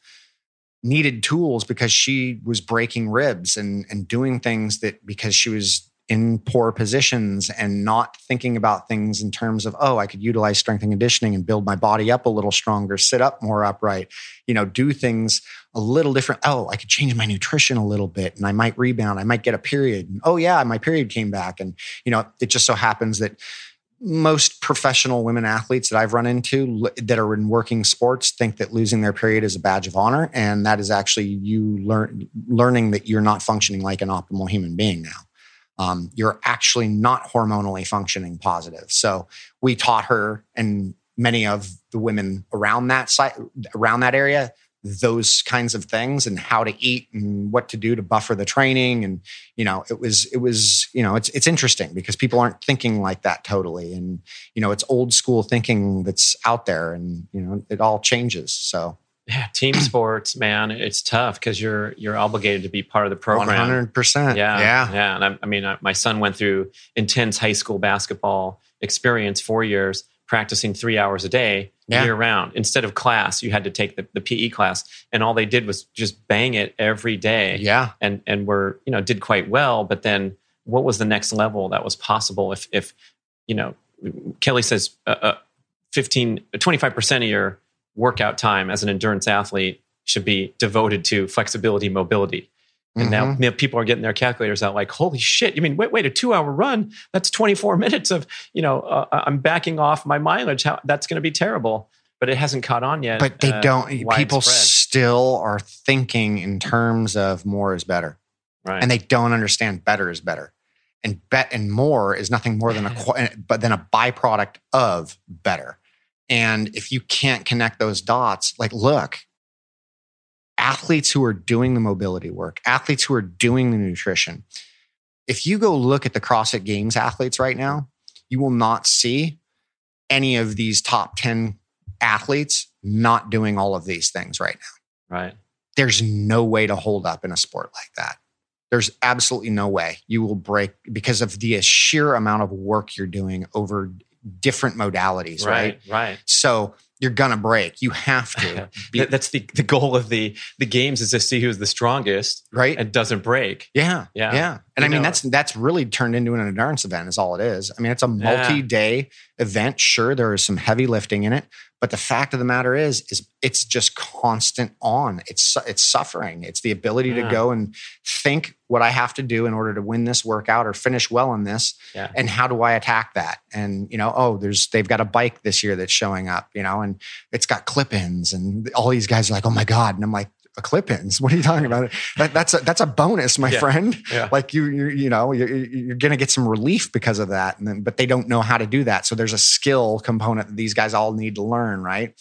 needed tools because she was breaking ribs and and doing things that because she was in poor positions and not thinking about things in terms of oh i could utilize strength and conditioning and build my body up a little stronger sit up more upright you know do things a little different. Oh i could change my nutrition a little bit and i might rebound. I might get a period. And, oh yeah my period came back. And you know it just so happens that most professional women athletes that I've run into that are in working sports think that losing their period is a badge of honor, and that is actually you learn learning that you're not functioning like an optimal human being now. Um, you're actually not hormonally functioning positive. So we taught her and many of the women around that site around that area those kinds of things and how to eat and what to do to buffer the training. And you know it was it was you know it's it's interesting because people aren't thinking like that totally. And you know it's old school thinking that's out there and you know it all changes. So Yeah. Team sports, man, it's tough because you're you're obligated to be part of the program. 100% Yeah, yeah yeah. And I, I mean, I, my son went through intense high school basketball experience, four years practicing three hours a day, Yeah. year round. Instead of class, you had to take the, the PE class, and all they did was just bang it every day. yeah and and were you know did quite well. But then, what was the next level that was possible? If if you know, Kelly says uh, uh, 15, 25 percent of your workout time as an endurance athlete should be devoted to flexibility, mobility. And now Mhm. you know, people are getting their calculators out like, holy shit. You mean, wait, wait, a two hour run? That's 24 minutes of, you know, uh, I'm backing off my mileage. How, that's going to be terrible. But it hasn't caught on yet. but they uh, don't people still are thinking in terms of more is better right. and they don't understand better is better and bet and more is nothing more than a but than a byproduct of better and if you can't connect those dots like look athletes who are doing the mobility work athletes who are doing the nutrition if you go look at the CrossFit Games athletes right now, you will not see any of these top 10 athletes not doing all of these things right now right. there's no way to hold up in a sport like that. There's absolutely no way you will break because of the sheer amount of work you're doing over different modalities, right? Right. Right. So you're gonna break. You have to, be, That's the, the goal of the the games is to see who's the strongest right? and doesn't break. yeah, Yeah. yeah. And I mean, know- that's that's really turned into an endurance event, is all it is. I mean, it's a multi-day event. Sure, there is some heavy lifting in it, but the fact of the matter is, is it's just constant on. It's it's suffering. It's the ability Yeah. to go and think what I have to do in order to win this workout or finish well in this, Yeah. and how do I attack that? And you know, oh, there's they've got a bike this year that's showing up, you know, and it's got clip-ins, and all these guys are like, oh my god, and I'm like. A clip-ins? What are you talking about? That, that's a that's a bonus, my Yeah. friend Yeah. like you you you know you're, you're going to get some relief because of that and then, but they don't know how to do that so there's a skill component that these guys all need to learn right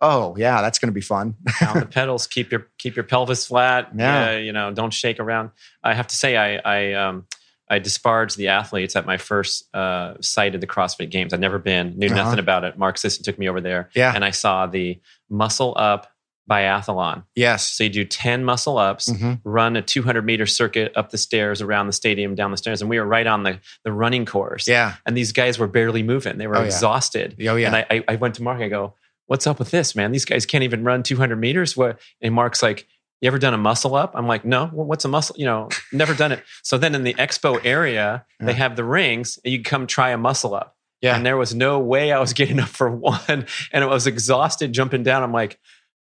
oh yeah that's going to be fun Down the pedals. Keep your keep your pelvis flat. Yeah. Uh, you know, don't shake around. I have to say, I I um I disparaged the athletes at my first uh, site of the CrossFit Games. I'd never been, knew Uh-huh. nothing about it. Mark Sisson took me over there, yeah and I saw the muscle up biathlon. yes So you do ten muscle ups. Mhm. run a 200 meter circuit up the stairs around the stadium down the stairs and we were right on the, the running course yeah and these guys were barely moving they were Oh, yeah. exhausted oh yeah and I, I, I went to mark i go what's up with this man these guys can't even run 200 meters what and mark's like You ever done a muscle up? I'm like, no. Well, what's a muscle? You know, never done it. So then in the expo area, they have the rings, and you can come try a muscle up. Yeah. And there was no way I was getting up for one, and I was exhausted jumping down. I'm like,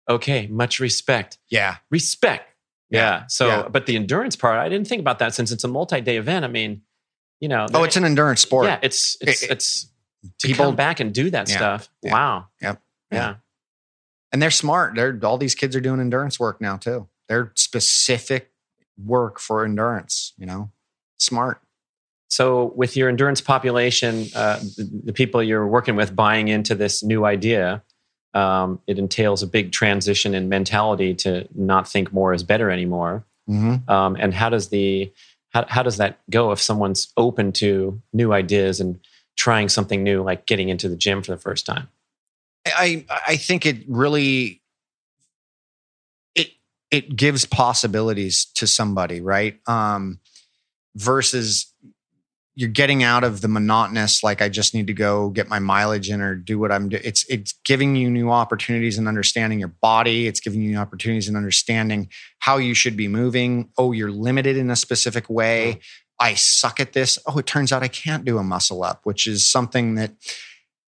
okay, much respect, Yeah. respect. Yeah. Yeah. So, Yeah. but the endurance part, I didn't think about that since it's a multi-day event. I mean, you know, Oh, it's an endurance sport. yeah, it's it's It- it's to people- come back and do that Yeah. stuff. Wow. Yep. Yeah. Yeah. And they're smart. They're all these kids are doing endurance work now too. They're specific work for endurance, you know. Smart. So, with your endurance population, uh, the, the people you're working with buying into this new idea, um, it entails a big transition in mentality to not think more is better anymore. Mm-hmm. Um, and how does the how, how does that go if someone's open to new ideas and trying something new, like getting into the gym for the first time? I I think it really it it gives possibilities to somebody, right? Um versus you're getting out of the monotonous like I just need to go get my mileage in or do what I'm doing. It's it's giving you new opportunities and understanding your body. It's giving you opportunities and understanding how you should be moving. Oh, you're limited in a specific way. I suck at this. Oh, it turns out I can't do a muscle up, which is something that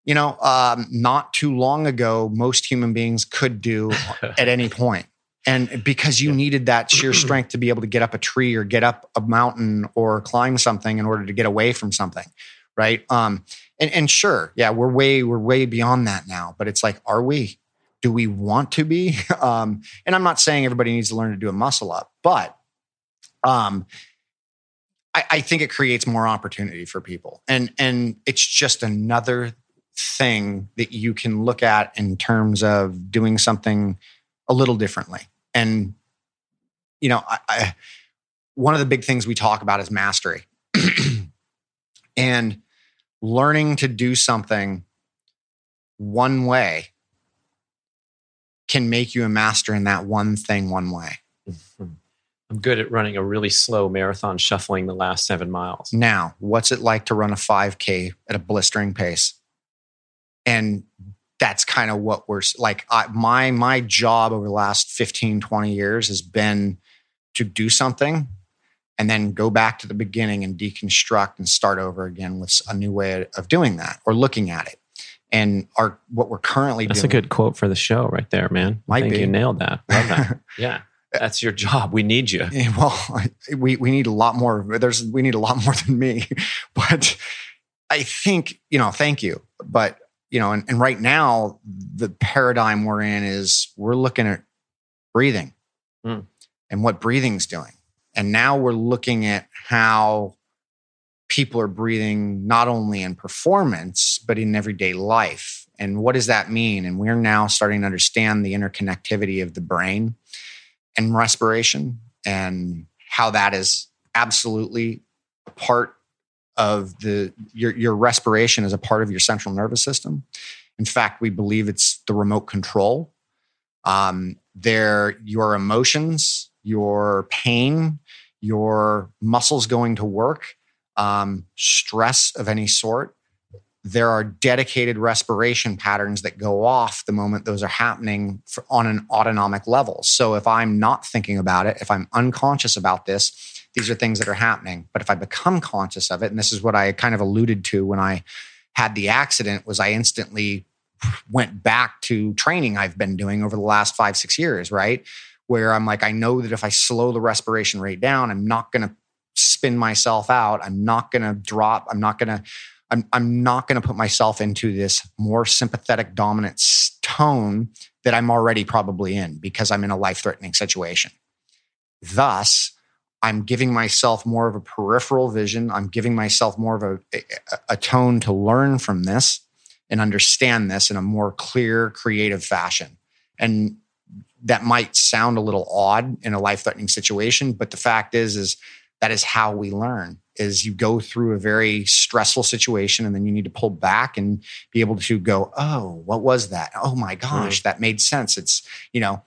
you know, um, not too long ago, most human beings could do at any point. And because you needed that sheer strength to be able to get up a tree or get up a mountain or climb something in order to get away from something. Right. Um, and, and sure, yeah, we're way, we're way beyond that now. But it's like, are we? Do we want to be? Um, and I'm not saying everybody needs to learn to do a muscle up, but um, I, I think it creates more opportunity for people. And and it's just another thing that you can look at in terms of doing something a little differently. And you know, I, I, one of the big things we talk about is mastery, and learning to do something one way can make you a master in that one thing one way. Mm-hmm. I'm good at running a really slow marathon, shuffling the last seven miles. Now, what's it like to run a 5K at a blistering pace? And that's kind of what we're like. I, my my job over the last 15, 20 years has been to do something and then go back to the beginning and deconstruct and start over again with a new way of doing that or looking at it. And our what we're currently doing. That's a good quote for the show right there, man. I Might think be. you nailed that. That. yeah. That's your job. We need you. Yeah, well, we we need a lot more. There's we need a lot more than me, but I think you know. Thank you, but you know, and, and right now the paradigm we're in is we're looking at breathing Hmm. and what breathing's doing, and now we're looking at how people are breathing not only in performance but in everyday life, and what does that mean? And we're now starting to understand the interconnectivity of the brain and respiration and how that is absolutely a part of the your your respiration is a part of your central nervous system. In fact, we believe it's the remote control. Um, there, your emotions, your pain, your muscles going to work, um, stress of any sort. There are dedicated respiration patterns that go off the moment those are happening for, on an autonomic level. So if I'm not thinking about it, if I'm unconscious about this, these are things that are happening. But if I become conscious of it, and this is what I kind of alluded to when I had the accident, was I instantly went back to training I've been doing over the last five, six years, right? Where I'm like, I know that if I slow the respiration rate down, I'm not going to spin myself out. I'm not going to drop. I'm not going to. I'm, I'm not going to put myself into this more sympathetic dominant tone that I'm already probably in because I'm in a life threatening situation. Thus, I'm giving myself more of a peripheral vision. I'm giving myself more of a, a, a tone to learn from this and understand this in a more clear, creative fashion. And that might sound a little odd in a life threatening situation, but the fact is, is that is how we learn is you go through a very stressful situation and then you need to pull back and be able to go oh what was that oh my hmm. gosh that made sense it's you know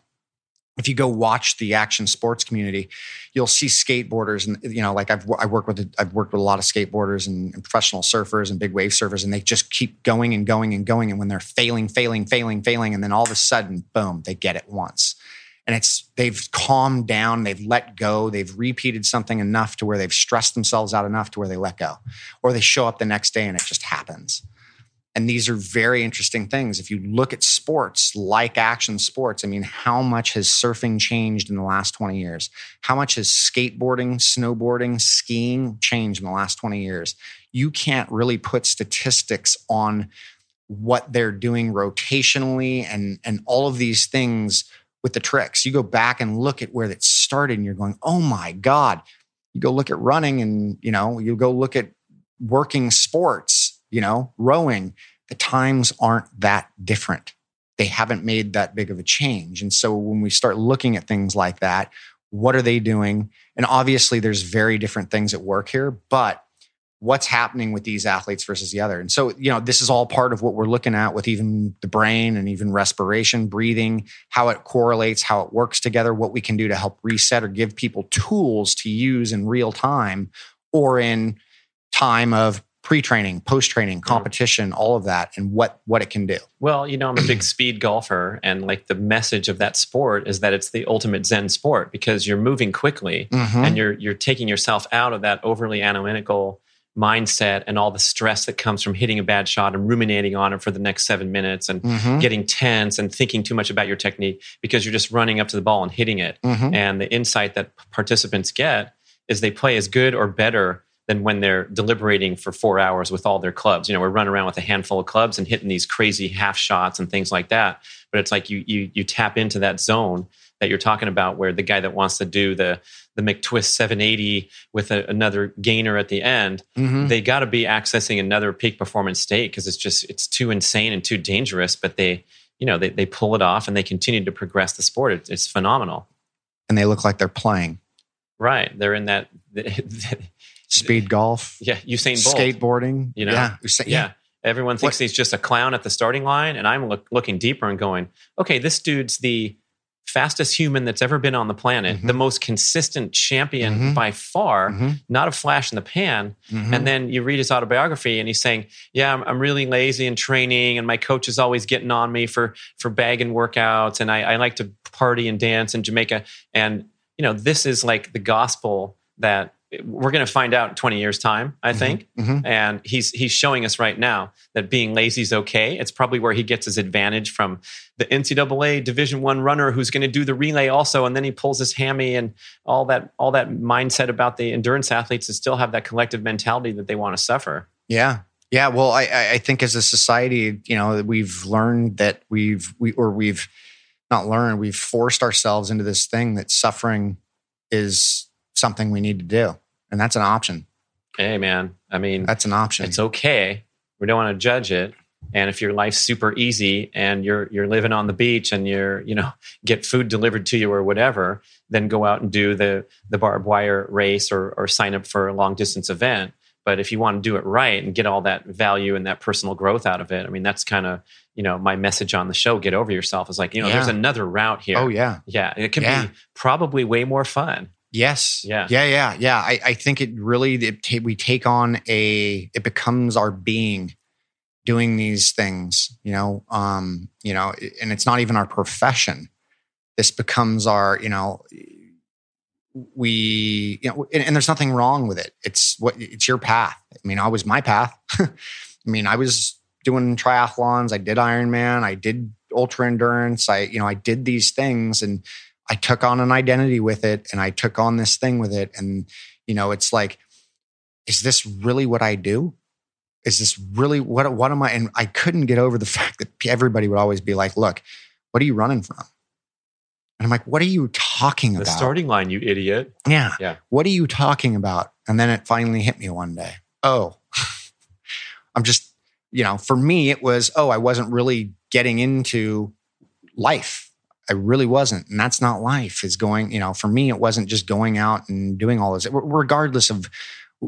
if you go watch the action sports community you'll see skateboarders and you know like i've i work with i've worked with a lot of skateboarders and, and professional surfers and big wave surfers and they just keep going and going and going and when they're failing failing failing failing and then all of a sudden boom they get it once. And it's they've calmed down they've let go they've repeated something enough to where they've stressed themselves out enough to where they let go or they show up the next day and it just happens and these are very interesting things if you look at sports like action sports i mean how much has surfing changed in the last 20 years how much has skateboarding snowboarding skiing changed in the last 20 years you can't really put statistics on what they're doing rotationally and and all of these things with the tricks. You go back and look at where it started and you're going, oh my God. You go look at running and, you know, you go look at working sports, you know, rowing. The times aren't that different. They haven't made that big of a change. And so when we start looking at things like that, what are they doing? And obviously there's very different things at work here, but what's happening with these athletes versus the other. And so, you know, this is all part of what we're looking at with even the brain and even respiration, breathing, how it correlates, how it works together, what we can do to help reset or give people tools to use in real time or in time of pre-training, post-training, competition, all of that and what what it can do. Well, you know, I'm a big speed golfer and like the message of that sport is that it's the ultimate zen sport because you're moving quickly Mhm. and you're you're taking yourself out of that overly analytical mindset and all the stress that comes from hitting a bad shot and ruminating on it for the next 7 minutes and Mhm. getting tense and thinking too much about your technique because you're just running up to the ball and hitting it. Mhm. And the insight that participants get is they play as good or better than when they're deliberating for four hours with all their clubs. You know, we're running around with a handful of clubs and hitting these crazy half shots and things like that. But it's like you you you tap into that zone that you're talking about where the guy that wants to do the the McTwist 780 with a, another gainer at the end, Mhm. they got to be accessing another peak performance state because it's just it's too insane and too dangerous. But they you know they, they pull it off and they continue to progress the sport. It's, it's phenomenal. and they look like they're playing. Right. They're in that. Speed golf, yeah. Usain Bolt. skateboarding, You know? Yeah. Usain- Yeah. Everyone thinks What- he's just a clown at the starting line. And I'm look, looking deeper and going, okay, this dude's the fastest human that's ever been on the planet, Mhm. the most consistent champion Mhm. by far, Mhm. not a flash in the pan. Mhm. And then you read his autobiography and he's saying, yeah, I'm, I'm really lazy in training and my coach is always getting on me for, for bagging workouts. And I, I like to party and dance in Jamaica. And, you know, this is like the gospel that we're going to find out in 20 years time, I think Mhm. and he's he's showing us right now that being lazy is okay. It's probably where he gets his advantage from the NCAA Division One runner who's going to do the relay also, and then he pulls his hammy and all that all that mindset about the endurance athletes to still have that collective mentality that they want to suffer. Yeah. Yeah. Well, I- I, I think as a society, you know, we've learned that we've, we, or we've not learned, we've forced ourselves into this thing that suffering is something we need to do. And that's an option. Hey, man, I mean, That's an option. it's okay. We don't want to judge it. And if your life's super easy and you're you're living on the beach and you're you know get food delivered to you or whatever, then go out and do the the barbed wire race or or sign up for a long distance event. But if you want to do it right and get all that value and that personal growth out of it, I mean that's kind of you know my message on the show. Get over yourself is like you know there's another route here. oh, yeah. yeah, it can Yeah. be probably way more fun. Yes. Yeah. Yeah. Yeah. Yeah. I, I think it really, it ta- we take on a, it becomes our being doing these things, you know, um, you know, and it's not even our profession. This becomes our, you know, we, you know, and, and there's nothing wrong with it. It's what, it's your path. I mean, I was my path. I mean, I was doing triathlons. I did Ironman. I did ultra endurance. I, you know, I did these things and, I took on an identity with it and I took on this thing with it. And, you know, it's like, is this really what I do? Is this really what, what am I? And I couldn't get over the fact that everybody would always be like, look, what are you running from? And I'm like, what are you talking The about? starting line, you idiot. yeah. Yeah. What are you talking about? And then it finally hit me one day. Oh, I'm just, you know, for me, it was, oh, I wasn't really getting into life. I really wasn't. And that's not life is going, you know, for me, it wasn't just going out and doing all this, regardless of,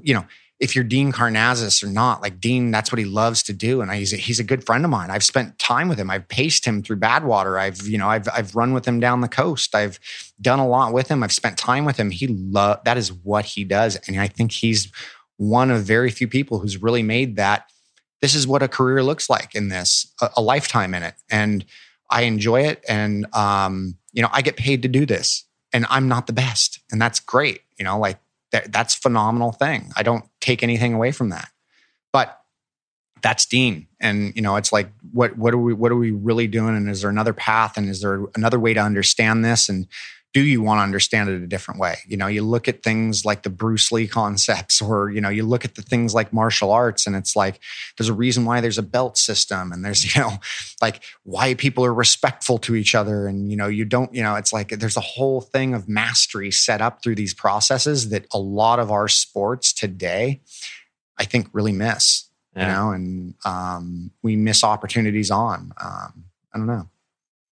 you know, if you're Dean Karnazes or not, like Dean, that's what he loves to do. And he's a, he's a good friend of mine. I've spent time with him. I've paced him through Badwater. I've, you know, I've, I've run with him down the coast. I've done a lot with him. I've spent time with him. He love, that is what he does. And I think he's one of very few people who's really made that. This is what a career looks like in this, a, a lifetime in it. And I enjoy it. And, um, you know, I get paid to do this and I'm not the best. And that's great. You know, like that, that's phenomenal thing. I don't take anything away from that. But that's Dean. And you know, it's like what what are we what are we really doing? And is there another path? And is there another way to understand this? And do you want to understand it a different way? You know, you look at things like the Bruce Lee concepts, or you know, you look at the things like martial arts, and it's like there's a reason why there's a belt system, and there's you know, like why people are respectful to each other, and you know, you don't, you know, it's like there's a whole thing of mastery set up through these processes that a lot of our sports today, I think, really miss. Yeah. You know, and um, we miss opportunities on. Um, I don't know.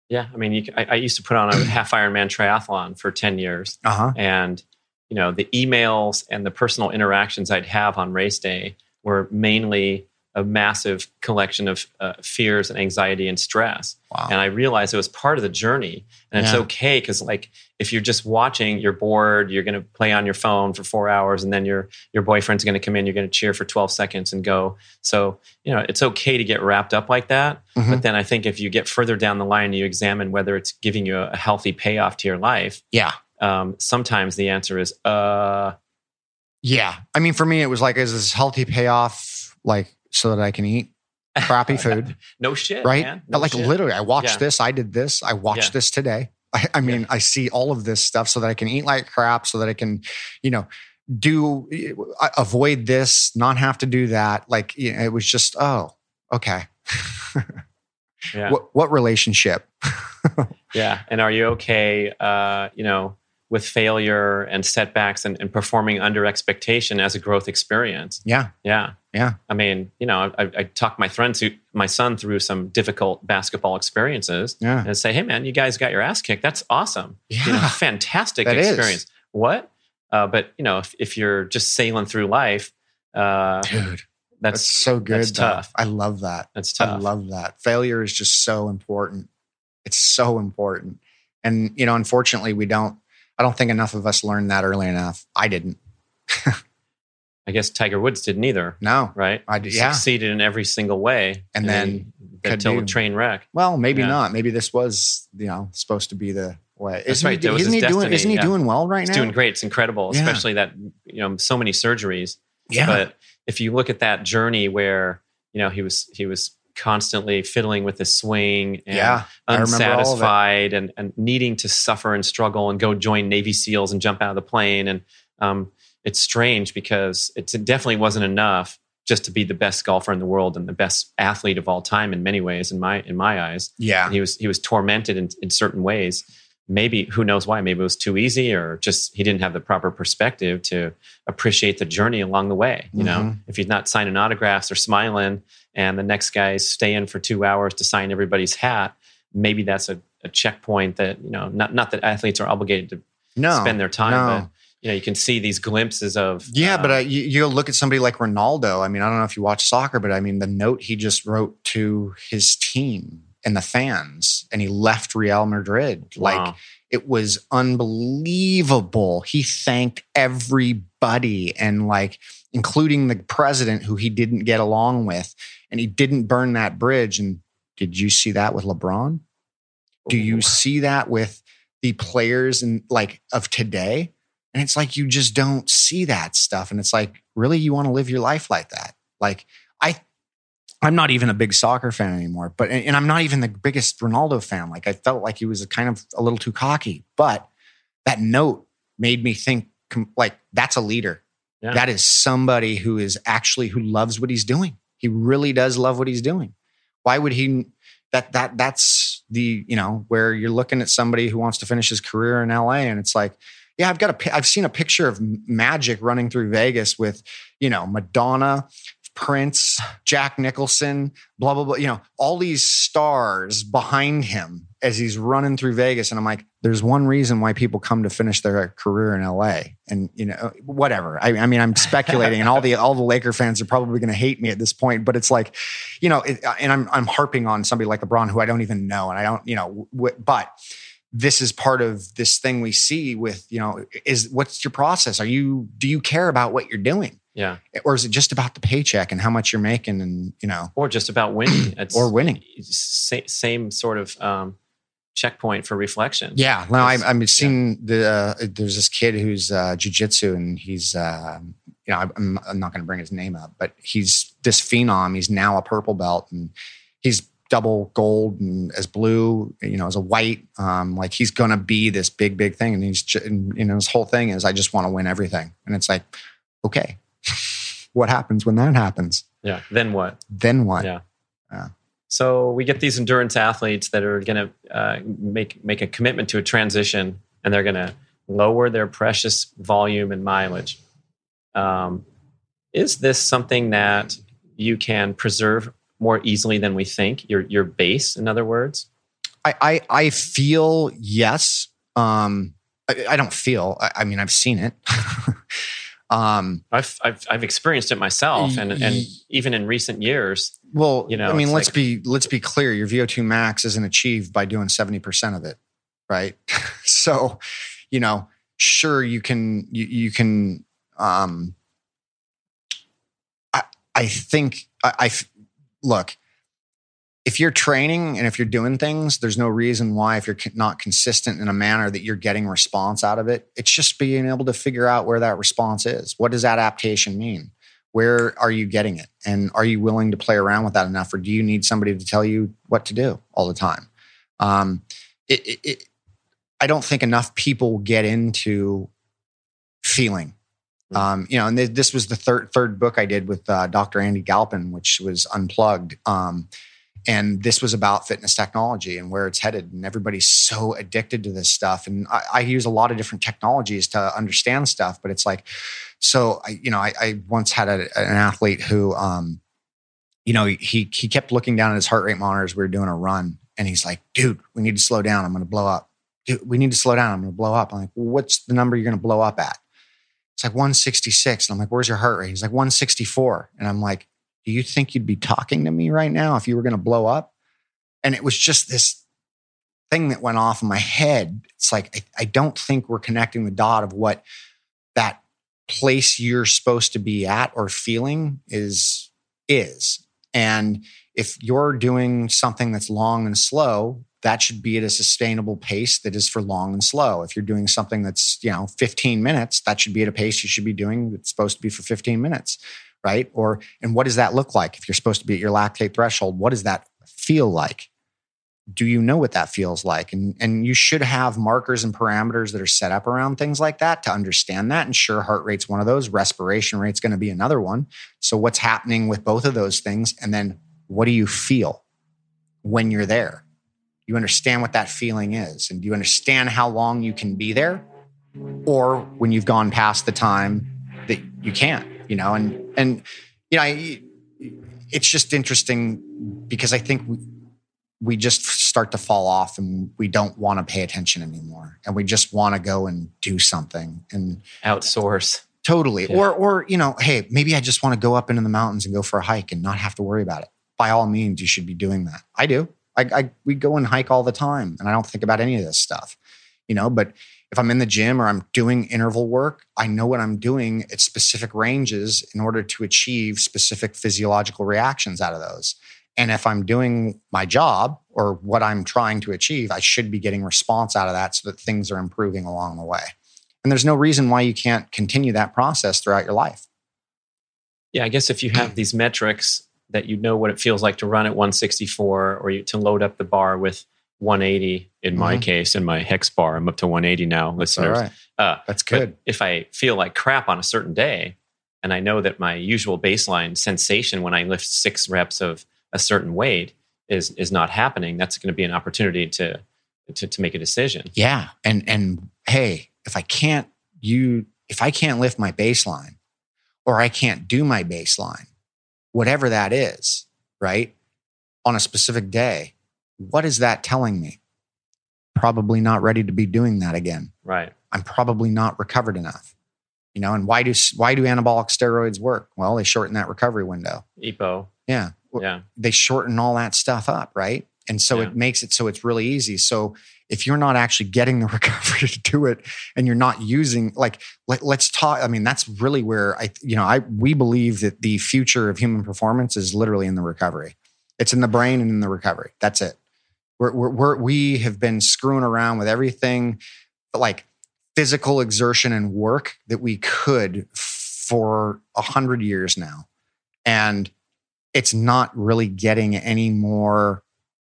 Yeah, I mean, you, I, I used to put on a half Ironman triathlon for ten years, Uh huh. and you know the emails and the personal interactions I'd have on race day were mainly a massive collection of uh, fears and anxiety and stress. Wow. And I realized it was part of the journey, and it's okay because like if you're just watching, you're bored, you're going to play on your phone for four hours, and then your your boyfriend's going to come in, you're going to cheer for twelve seconds and go. So you know it's okay to get wrapped up like that. Mhm. But then I think if you get further down the line, you examine whether it's giving you a healthy payoff to your life. Yeah. Um, sometimes the answer is, uh, Yeah. I mean, for me, it was like, is this healthy payoff, like, so that I can eat crappy food, no shit, right? No like, shit. literally, I watched Yeah. this, I did this, I watched Yeah. this today. I, I mean, I see all of this stuff so that I can eat like crap, so that I can, you know, do uh, avoid this, not have to do that. Like, you know, it was just, oh, okay. Yeah. What, what relationship? Yeah. And are you okay, uh, you know, with failure and setbacks and, and performing under expectation as a growth experience? Yeah. Yeah. Yeah. I mean, you know, I, I talked my friend through, my son through some difficult basketball experiences Yeah. and say, hey, man, you guys got your ass kicked. That's awesome. You know, Yeah. fantastic That is. experience. What? Uh, but, you know, if, if you're just sailing through life, uh, Dude, that's, that's so good. that's tough. I love that. That's tough. I love that. Failure is just so important. It's so important. And, you know, unfortunately, we don't, I don't think enough of us learned that early enough. I didn't. I guess Tiger Woods didn't either, No, right? I. He Yeah. succeeded in every single way. And then until do- train wreck. Well, maybe Yeah. not. Maybe this was, you know, supposed to be the way. That's Isn't right. He, That was isn't he doing, isn't he yeah. doing well right He's now? He's doing great. It's incredible, especially that, you know, so many surgeries. yeah. But if you look at that journey where, you know, he was, he was constantly fiddling with his swing and yeah. I remember all of it. unsatisfied and, and needing to suffer and struggle and go join Navy SEALs and jump out of the plane. And um, it's strange because it definitely wasn't enough just to be the best golfer in the world and the best athlete of all time in many ways, in my in my eyes. Yeah. And he was he was tormented in, in certain ways. Maybe who knows why? Maybe it was too easy, or just he didn't have the proper perspective to appreciate the journey along the way. You know, Mhm. if he's not signing autographs or smiling, and the next guy's staying for two hours to sign everybody's hat, maybe that's a, a checkpoint that you know. Not not that athletes are obligated to No. spend their time, no. You know, you can see these glimpses of Yeah, uh, but uh, you, you look at somebody like Ronaldo. I mean, I don't know if you watch soccer, but I mean, the note he just wrote to his team and the fans, and he left Real Madrid. Like, it was unbelievable. He thanked everybody and like including the president who he didn't get along with and he didn't burn that bridge and did you see that with LeBron? Do you see that with the players and like of today? And it's like you just don't see that stuff and it's like really you want to live your life like that? Like I I'm not even a big soccer fan anymore, but and I'm not even the biggest Ronaldo fan. Like I felt like he was a kind of a little too cocky, but that note made me think like that's a leader. Yeah. That is somebody who is actually who loves what he's doing. He really does love what he's doing. Why would he that that that's the, you know, where you're looking at somebody who wants to finish his career in LA and it's like yeah, I've got a I've seen a picture of Magic running through Vegas with, you know, Madonna, Prince, Jack Nicholson, blah blah blah, you know, all these stars behind him as he's running through Vegas and I'm like there's one reason why people come to finish their career in LA and you know whatever. I, I mean I'm speculating and all the all the Laker fans are probably going to hate me at this point but it's like you know it, uh, and I'm I'm harping on somebody like LeBron who I don't even know and I don't you know w- but this is part of this thing we see with you know is what's your process are you do you care about what you're doing yeah, or is it just about the paycheck and how much you're making and you know or just about winning. It's, or winning sa- same sort of um, checkpoint for reflection. Yeah, no, I, It's- I'm seeing the. Uh, there's this kid who's uh, jujitsu, and he's, uh, you know, I'm, I'm not going to bring his name up, but he's this phenom. He's now a purple belt, and he's double gold and as blue, you know, as a white. Um, like he's going to be this big, big thing, and he's, ju- and, you know, his whole thing is, I just want to win everything, and it's like, okay, what happens when that happens? Yeah. Then what? Then what? Yeah. Yeah. So we get these endurance athletes that are going to uh, make make a commitment to a transition, and they're going to lower their precious volume and mileage. Um, is this something that you can preserve more easily than we think? Your your base, in other words. I, I, I feel yes. Um, I, I don't feel. I, I mean, I've seen it. um, I've, I've I've experienced it myself, and and even in recent years, well, You know, I mean, let's like- be let's be clear. Your VO2 max isn't achieved by doing seventy percent of it, right? so, you know, sure you can you, you can. Um, I I think I, look if you're training and if you're doing things, there's no reason why, if you're not consistent in a manner that you're getting response out of it. It's just being able to figure out where that response is. What does adaptation mean? Where are you getting it? And are you willing to play around with that enough? Or do you need somebody to tell you what to do all the time? Um, it, it, it, I don't think enough people get into feeling. Mm. Um, you know, and th- this was the third third book I did with uh, Dr. Andy Galpin, which was unplugged. Um, and this was about fitness technology and where it's headed and everybody's so addicted to this stuff and i, I use a lot of different technologies to understand stuff but it's like so i you know i, I once had a, an athlete who um you know he he kept looking down at his heart rate monitor as we were doing a run and he's like dude we need to slow down i'm going to blow up dude we need to slow down i'm going to blow up i'm like what's the number you're going to blow up at it's like 166 and i'm like where's your heart rate he's like 164 and i'm like do you think you'd be talking to me right now if you were going to blow up? And it was just this thing that went off in my head. It's like, I, I don't think we're connecting the dot of what that place you're supposed to be at or feeling is, is. And if you're doing something that's long and slow, that should be at a sustainable pace that is for long and slow. If you're doing something that's, you know, 15 minutes, that should be at a pace you should be doing that's supposed to be for 15 minutes right? Or and what does that look like if you're supposed to be at your lactate threshold? What does that feel like? Do you know what that feels like? And and you should have markers and parameters that are set up around things like that to understand that. And sure, heart rate's one of those. Respiration rate's going to be another one. So what's happening with both of those things? And then what do you feel when you're there? You understand what that feeling is, and do you understand how long you can be there, or when you've gone past the time that you can't? you know and and you know I, it's just interesting because i think we, we just start to fall off and we don't want to pay attention anymore and we just want to go and do something and outsource. totally Yeah. or or you know hey maybe i just want to go up into the mountains and go for a hike and not have to worry about it by all means you should be doing that i do i, I we go and hike all the time and i don't think about any of this stuff you know but if I'm in the gym or I'm doing interval work, I know what I'm doing at specific ranges in order to achieve specific physiological reactions out of those. And if I'm doing my job or what I'm trying to achieve, I should be getting response out of that so that things are improving along the way. And there's no reason why you can't continue that process throughout your life. Yeah, I guess if you have these metrics that you know what it feels like to run at 164 or you, to load up the bar with 180 in my Mhm. case in my hex bar i'm up to 180 now All listeners right. uh, That's good. if i feel like crap on a certain day and i know that my usual baseline sensation when i lift six reps of a certain weight is is not happening that's going to be an opportunity to to, to make a decision Yeah. And and hey, if I can't you if I can't lift my baseline or I can't do my baseline, whatever that is, right? On a specific day, what is that telling me? Probably not ready to be doing that again. right I'm probably not recovered enough. You know, and why do why do anabolic steroids work? Well, they shorten that recovery window. epo Yeah. yeah They shorten all that stuff up, right? And so Yeah. it makes it so it's really easy. So if you're not actually getting the recovery to do it and you're not using like let, let's talk I mean that's really where I you know I we believe that the future of human performance is literally in the recovery. It's in the brain and in the recovery. That's it. We're, we're, we're, we have been screwing around with everything like physical exertion and work that we could for a hundred years now. And it's not really getting any more,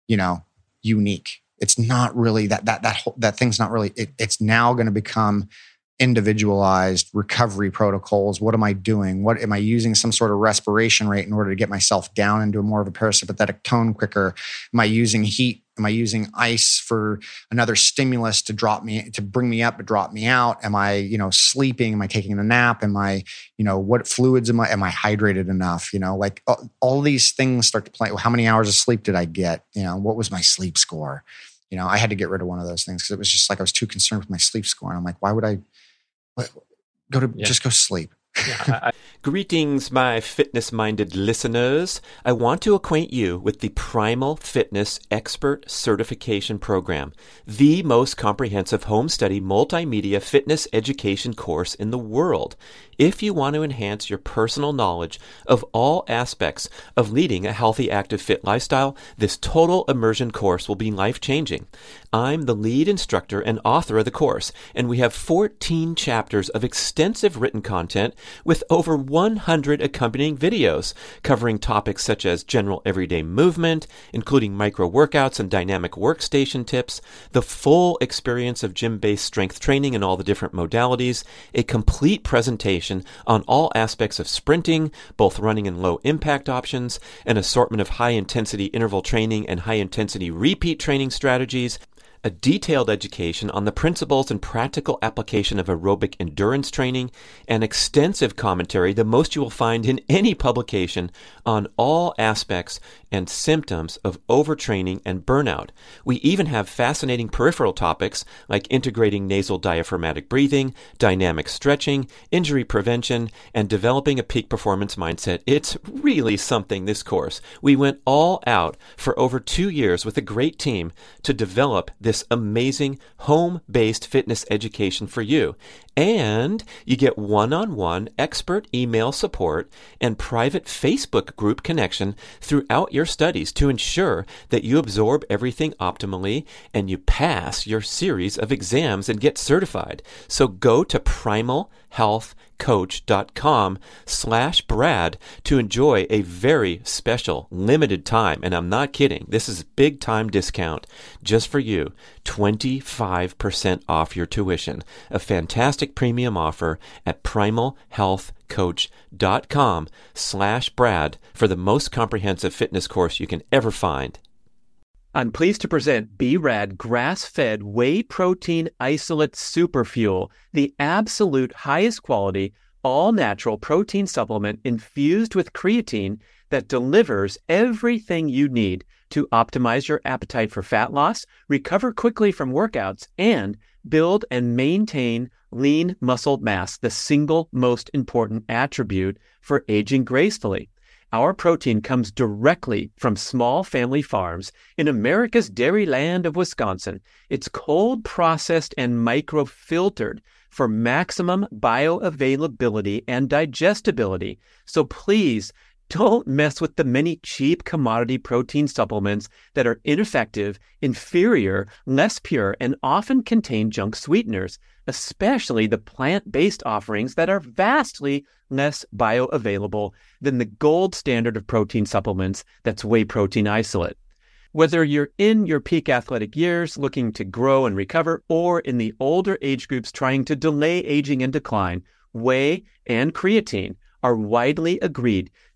you know, unique. It's not really that, that, that, that thing's not really, it, it's now going to become individualized recovery protocols. What am I doing? What am I using some sort of respiration rate in order to get myself down into a more of a parasympathetic tone quicker? Am I using heat? Am I using ice for another stimulus to drop me to bring me up to drop me out? Am I, you know, sleeping? Am I taking a nap? Am I, you know, what fluids am I? Am I hydrated enough? You know, like all, all these things start to play. How many hours of sleep did I get? You know, what was my sleep score? You know, I had to get rid of one of those things because it was just like I was too concerned with my sleep score. And I'm like, why would I? Go to yeah. just go sleep. Yeah, I, Greetings, my fitness minded listeners. I want to acquaint you with the Primal Fitness Expert Certification Program, the most comprehensive home study multimedia fitness education course in the world. If you want to enhance your personal knowledge of all aspects of leading a healthy, active, fit lifestyle, this total immersion course will be life changing. I'm the lead instructor and author of the course, and we have 14 chapters of extensive written content with over 100 accompanying videos covering topics such as general everyday movement, including micro workouts and dynamic workstation tips, the full experience of gym based strength training in all the different modalities, a complete presentation on all aspects of sprinting, both running and low impact options, an assortment of high intensity interval training and high intensity repeat training strategies, a detailed education on the principles and practical application of aerobic endurance training, and extensive commentary, the most you will find in any publication, on all aspects and symptoms of overtraining and burnout. We even have fascinating peripheral topics like integrating nasal diaphragmatic breathing, dynamic stretching, injury prevention, and developing a peak performance mindset. It's really something, this course. We went all out for over two years with a great team to develop this amazing home based fitness education for you. And you get one on one expert email support and private Facebook group connection throughout your studies to ensure that you absorb everything optimally and you pass your series of exams and get certified. So go to Primal Health coach.com slash brad to enjoy a very special limited time. And i'm not kidding. This is big time discount just for you. 25% off your tuition. A fantastic premium offer at primalhealthcoach.com slash brad for the most comprehensive fitness course you can ever find I'm pleased to present B-Rad grass-fed whey protein isolate superfuel, the absolute highest quality, all-natural protein supplement infused with creatine that delivers everything you need to optimize your appetite for fat loss, recover quickly from workouts, and build and maintain lean muscle mass, the single most important attribute for aging gracefully. Our protein comes directly from small family farms in America's dairy land of Wisconsin. It's cold processed and microfiltered for maximum bioavailability and digestibility. So please don't mess with the many cheap commodity protein supplements that are ineffective, inferior, less pure, and often contain junk sweeteners, especially the plant based offerings that are vastly less bioavailable than the gold standard of protein supplements that's whey protein isolate. Whether you're in your peak athletic years looking to grow and recover, or in the older age groups trying to delay aging and decline, whey and creatine are widely agreed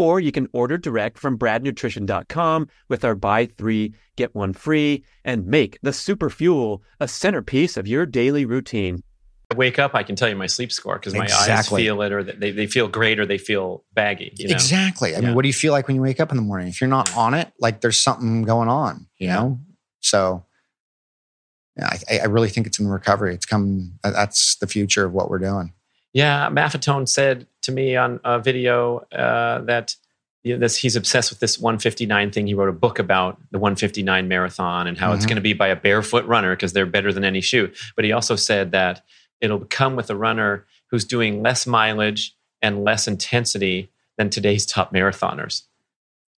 or you can order direct from bradnutrition.com with our buy three, get one free, and make the super fuel a centerpiece of your daily routine. I wake up, I can tell you my sleep score because my exactly. eyes feel it, or they, they feel great, or they feel baggy. You know? Exactly. I yeah. mean, what do you feel like when you wake up in the morning? If you're not on it, like there's something going on, you yeah. know? So yeah, I, I really think it's in recovery. It's come, that's the future of what we're doing. Yeah, Maffetone said to me on a video uh, that you know, this, he's obsessed with this 159 thing. He wrote a book about the 159 marathon and how mm-hmm. it's going to be by a barefoot runner because they're better than any shoe. But he also said that it'll come with a runner who's doing less mileage and less intensity than today's top marathoners.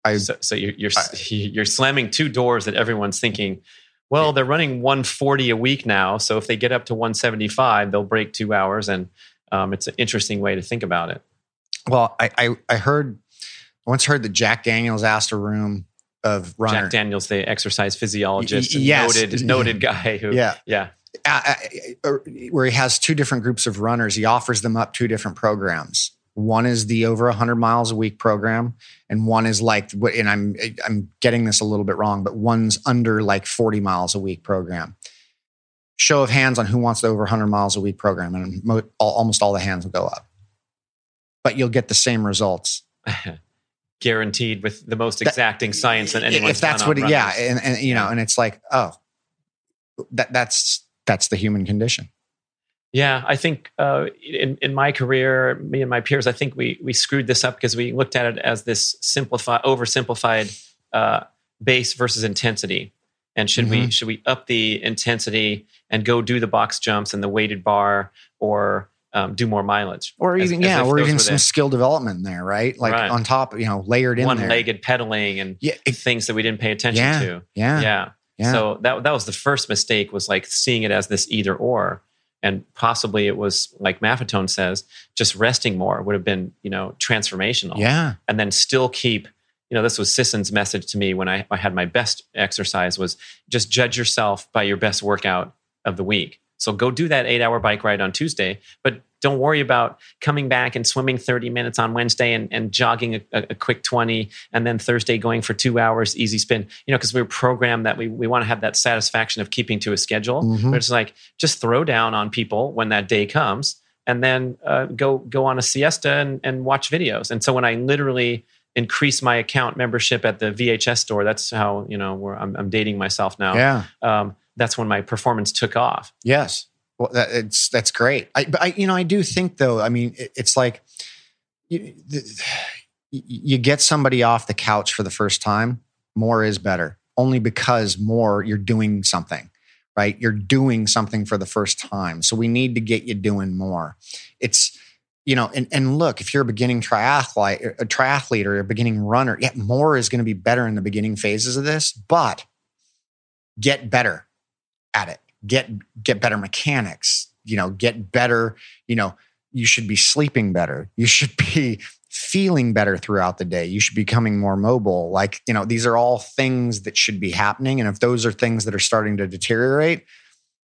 I, so, so you're you're, I, you're slamming two doors that everyone's thinking. Well, they're running 140 a week now, so if they get up to 175, they'll break two hours, and um, it's an interesting way to think about it. Well, I, I, I heard once heard that Jack Daniels asked a room of runners. Jack Daniels, the exercise physiologist, y- yes. noted noted guy who, yeah, yeah. Uh, uh, where he has two different groups of runners, he offers them up two different programs. One is the over 100 miles a week program, and one is like, and I'm I'm getting this a little bit wrong, but one's under like 40 miles a week program. Show of hands on who wants the over 100 miles a week program, and mo- almost all the hands will go up. But you'll get the same results. Guaranteed with the most exacting that, science that anyone. If that's what, yeah, and, and you know, and it's like, oh, that that's that's the human condition. Yeah, I think uh, in in my career, me and my peers, I think we we screwed this up because we looked at it as this simplified, oversimplified uh, base versus intensity. And should mm-hmm. we should we up the intensity and go do the box jumps and the weighted bar, or um, do more mileage, or even as, yeah, or even some skill development in there, right? Like right. on top, you know, layered in one-legged pedaling and yeah, it, things that we didn't pay attention yeah, to. Yeah, yeah, yeah. So that that was the first mistake was like seeing it as this either or and possibly it was like Maffetone says, just resting more would have been, you know, transformational. Yeah. And then still keep, you know, this was Sisson's message to me when I, I had my best exercise was just judge yourself by your best workout of the week. So go do that eight hour bike ride on Tuesday, but don't worry about coming back and swimming 30 minutes on Wednesday and, and jogging a, a, quick 20 and then Thursday going for two hours easy spin. You know, because we are programmed that we, we want to have that satisfaction of keeping to a schedule. Mm-hmm. But it's like just throw down on people when that day comes and then uh, go go on a siesta and, and watch videos. And so when I literally increase my account membership at the VHS store, that's how, you know, where I'm, I'm dating myself now. Yeah. Um, that's when my performance took off. Yes. Well, that, it's that's great. I, but I, you know, I do think though. I mean, it, it's like you, the, you get somebody off the couch for the first time. More is better, only because more you're doing something, right? You're doing something for the first time. So we need to get you doing more. It's you know, and, and look, if you're a beginning triathlete, uh, a triathlete or a beginning runner, yeah, more is going to be better in the beginning phases of this, but get better at it. Get get better mechanics you know get better you know you should be sleeping better. You should be feeling better throughout the day. You should be becoming more mobile. Like you know these are all things that should be happening and if those are things that are starting to deteriorate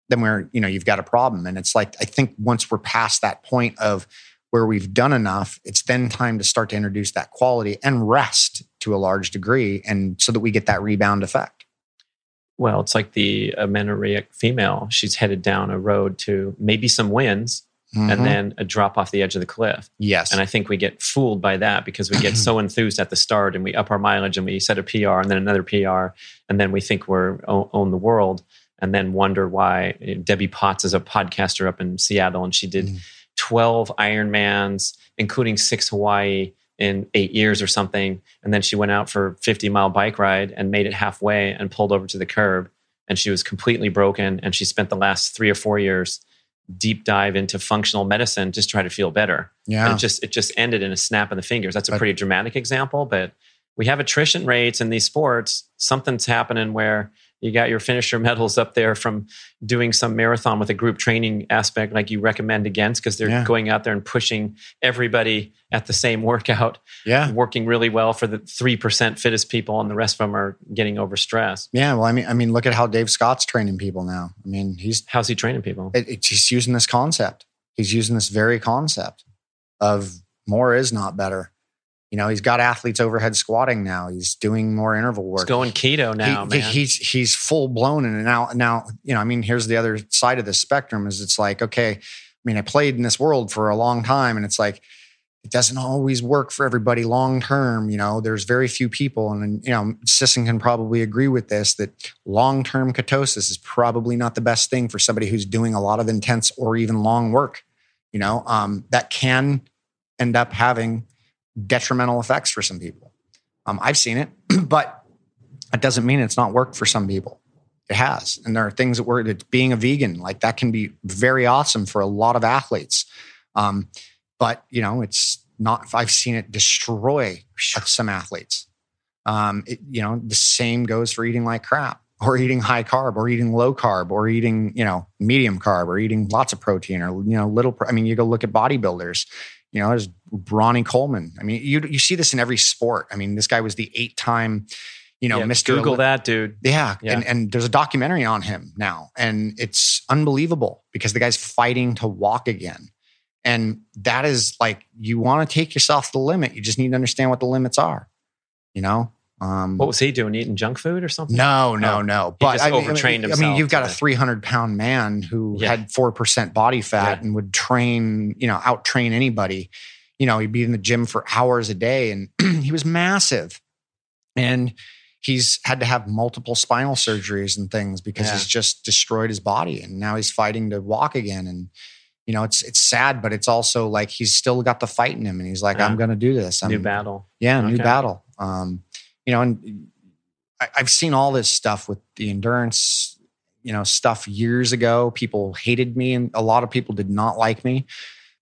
then we're you know you've got a problem. And it's like i think once we're past that point of where we've done enough it's then time to start to introduce that quality and rest to a large degree and so that we get that rebound effect well, it's like the amenorrheic female. She's headed down a road to maybe some wins mm-hmm. and then a drop off the edge of the cliff. Yes. And I think we get fooled by that because we get so enthused at the start and we up our mileage and we set a PR and then another PR and then we think we're own the world and then wonder why Debbie Potts is a podcaster up in Seattle and she did mm. 12 Ironmans, including six Hawaii in eight years or something. And then she went out for 50 mile bike ride and made it halfway and pulled over to the curb. And she was completely broken. And she spent the last three or four years deep dive into functional medicine just try to feel better. Yeah. And it just it just ended in a snap of the fingers. That's a pretty dramatic example, but we have attrition rates in these sports. Something's happening where you got your finisher medals up there from doing some marathon with a group training aspect like you recommend against because they're yeah. going out there and pushing everybody at the same workout. Yeah. Working really well for the 3% fittest people and the rest of them are getting overstressed yeah well i mean i mean look at how dave scott's training people now. I mean he's how's he training people? It, it, he's using this concept. He's using this very concept of more is not better you know, he's got athletes overhead squatting now. He's doing more interval work. He's going keto now, he, man. He's he's full blown and now now you know. I mean, here's the other side of the spectrum. Is it's like okay, I mean, I played in this world for a long time, and it's like it doesn't always work for everybody long term. You know, there's very few people, and you know, Sisson can probably agree with this that long term ketosis is probably not the best thing for somebody who's doing a lot of intense or even long work you know, um, that can end up having detrimental effects for some people. Um, I've seen it, but it doesn't mean it's not worked for some people. It has. And there are things that work, that being a vegan, like that can be very awesome for a lot of athletes. Um, but, you know, it's not, I've seen it destroy some athletes. Um, it, you know, the same goes for eating like crap or eating high carb or eating low carb or eating, you know, medium carb or eating lots of protein or, you know, little, pro- I mean, you go look at bodybuilders, you know, there's Ronnie Coleman. I mean, you, you see this in every sport. I mean, this guy was the eight time, you know, Yeah, Mr. Google Olymp- that, dude. yeah, Yeah. And, and there's a documentary on him now, and it's unbelievable because the guy's fighting to walk again. And that is like, you want to take yourself to the limit. You just need to understand what the limits are, you know? Um, What was he doing? Eating junk food or something? no, no, Oh, no. he But I mean, overtrained I mean, himself you've got a 300 pound man who Yeah. had 4% body fat Yeah. and would train, you know, out train anybody. You know, he'd be in the gym for hours a day and he was massive. And he's had to have multiple spinal surgeries and things because Yeah. he's just destroyed his body. And now he's fighting to walk again. And, you know, it's it's sad, but it's also like he's still got the fight in him. And he's like, Yeah. I'm going to do this. I'm, New battle. yeah, new Okay. battle. Um, you know, and I, I've seen all this stuff with the endurance, you know, stuff years ago. People hated me, and a lot of people did not like me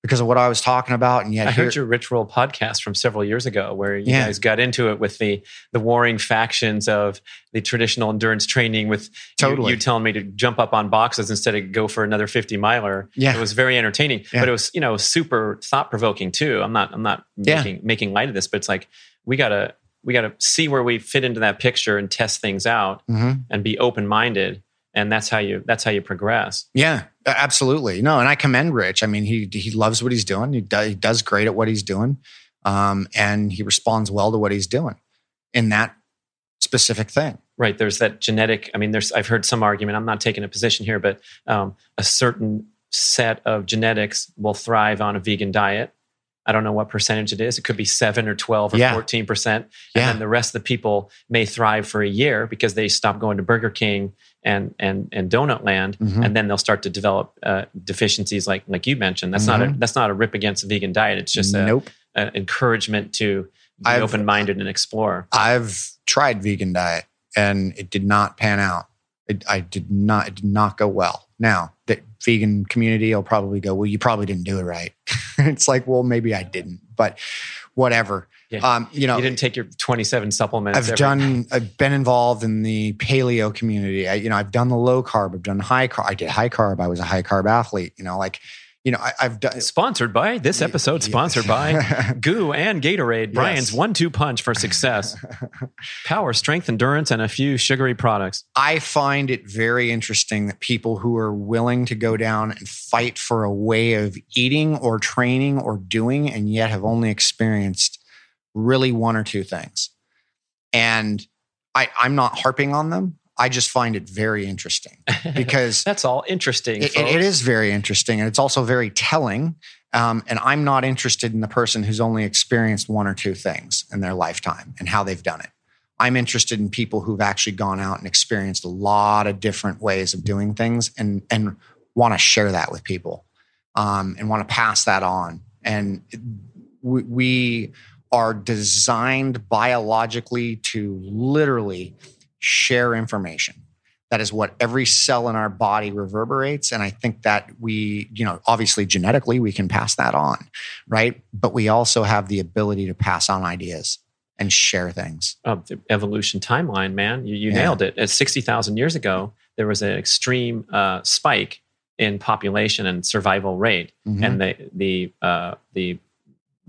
because of what I was talking about. And yet, I here, heard your Rich Roll podcast from several years ago, where you Yeah. guys got into it with the the warring factions of the traditional endurance training. With you- Totally. you, telling me to jump up on boxes instead of go for another fifty miler. Yeah. it was very entertaining, Yeah. but it was you know super thought provoking too. I'm not I'm not Yeah. making making light of this, but it's like we gotta we gotta see where we fit into that picture and test things out Mhm. and be open minded, and that's how you that's how you progress. yeah, absolutely. No, and I commend Rich. I mean, he he loves what he's doing. He does he does great at what he's doing, um, and he responds well to what he's doing in that specific thing. Right. There's that genetic. I mean, there's. I've heard some argument. I'm not taking a position here, but um, a certain set of genetics will thrive on a vegan diet. I don't know what percentage it is. It could be seven or twelve or Yeah. fourteen percent, and Yeah. then the rest of the people may thrive for a year because they stop going to Burger King and and and Donut Land, Mhm. and then they'll start to develop uh, deficiencies like like you mentioned. That's not a that's not a rip against a vegan diet. It's just a, nope. encouragement to be open minded and explore. I've tried vegan diet and it did not pan out. It, I did not. It did not go well. Now the vegan community will probably go, "Well, you probably didn't do it right." it's like, well, maybe I didn't, but whatever. Yeah. Um, you know, you didn't take your 27 supplements. I've done. I've been involved in the paleo community. I, you know, I've done the low carb. I've done high carb. I did high carb. I was a high carb athlete. You know, like, you know, I, I've done. Sponsored by this episode, sponsored by Goo and Gatorade, Brian's Yes. one two punch for success. Power, strength, endurance, and a few sugary products. I find it very interesting that people who are willing to go down and fight for a way of eating or training or doing, and yet have only experienced really one or two things. And I, I'm not harping on them. I just find it very interesting because That's all interesting. it, it- is very interesting and it's also very telling. Um, and I'm not interested in the person who's only experienced one or two things in their lifetime and how they've done it. I'm interested in people who've actually gone out and experienced a lot of different ways of doing things and and want to share that with people um, and want to pass that on. And we, we are designed biologically to literally share information. That is what every cell in our body reverberates. And I think that we, you know, obviously genetically we can pass that on, right? But we also have the ability to pass on ideas and share things. the evolution timeline, man. You, you Yeah. nailed it. At 60,000 years ago, there was an extreme uh, spike in population and survival rate. Mhm. And the, the, uh, the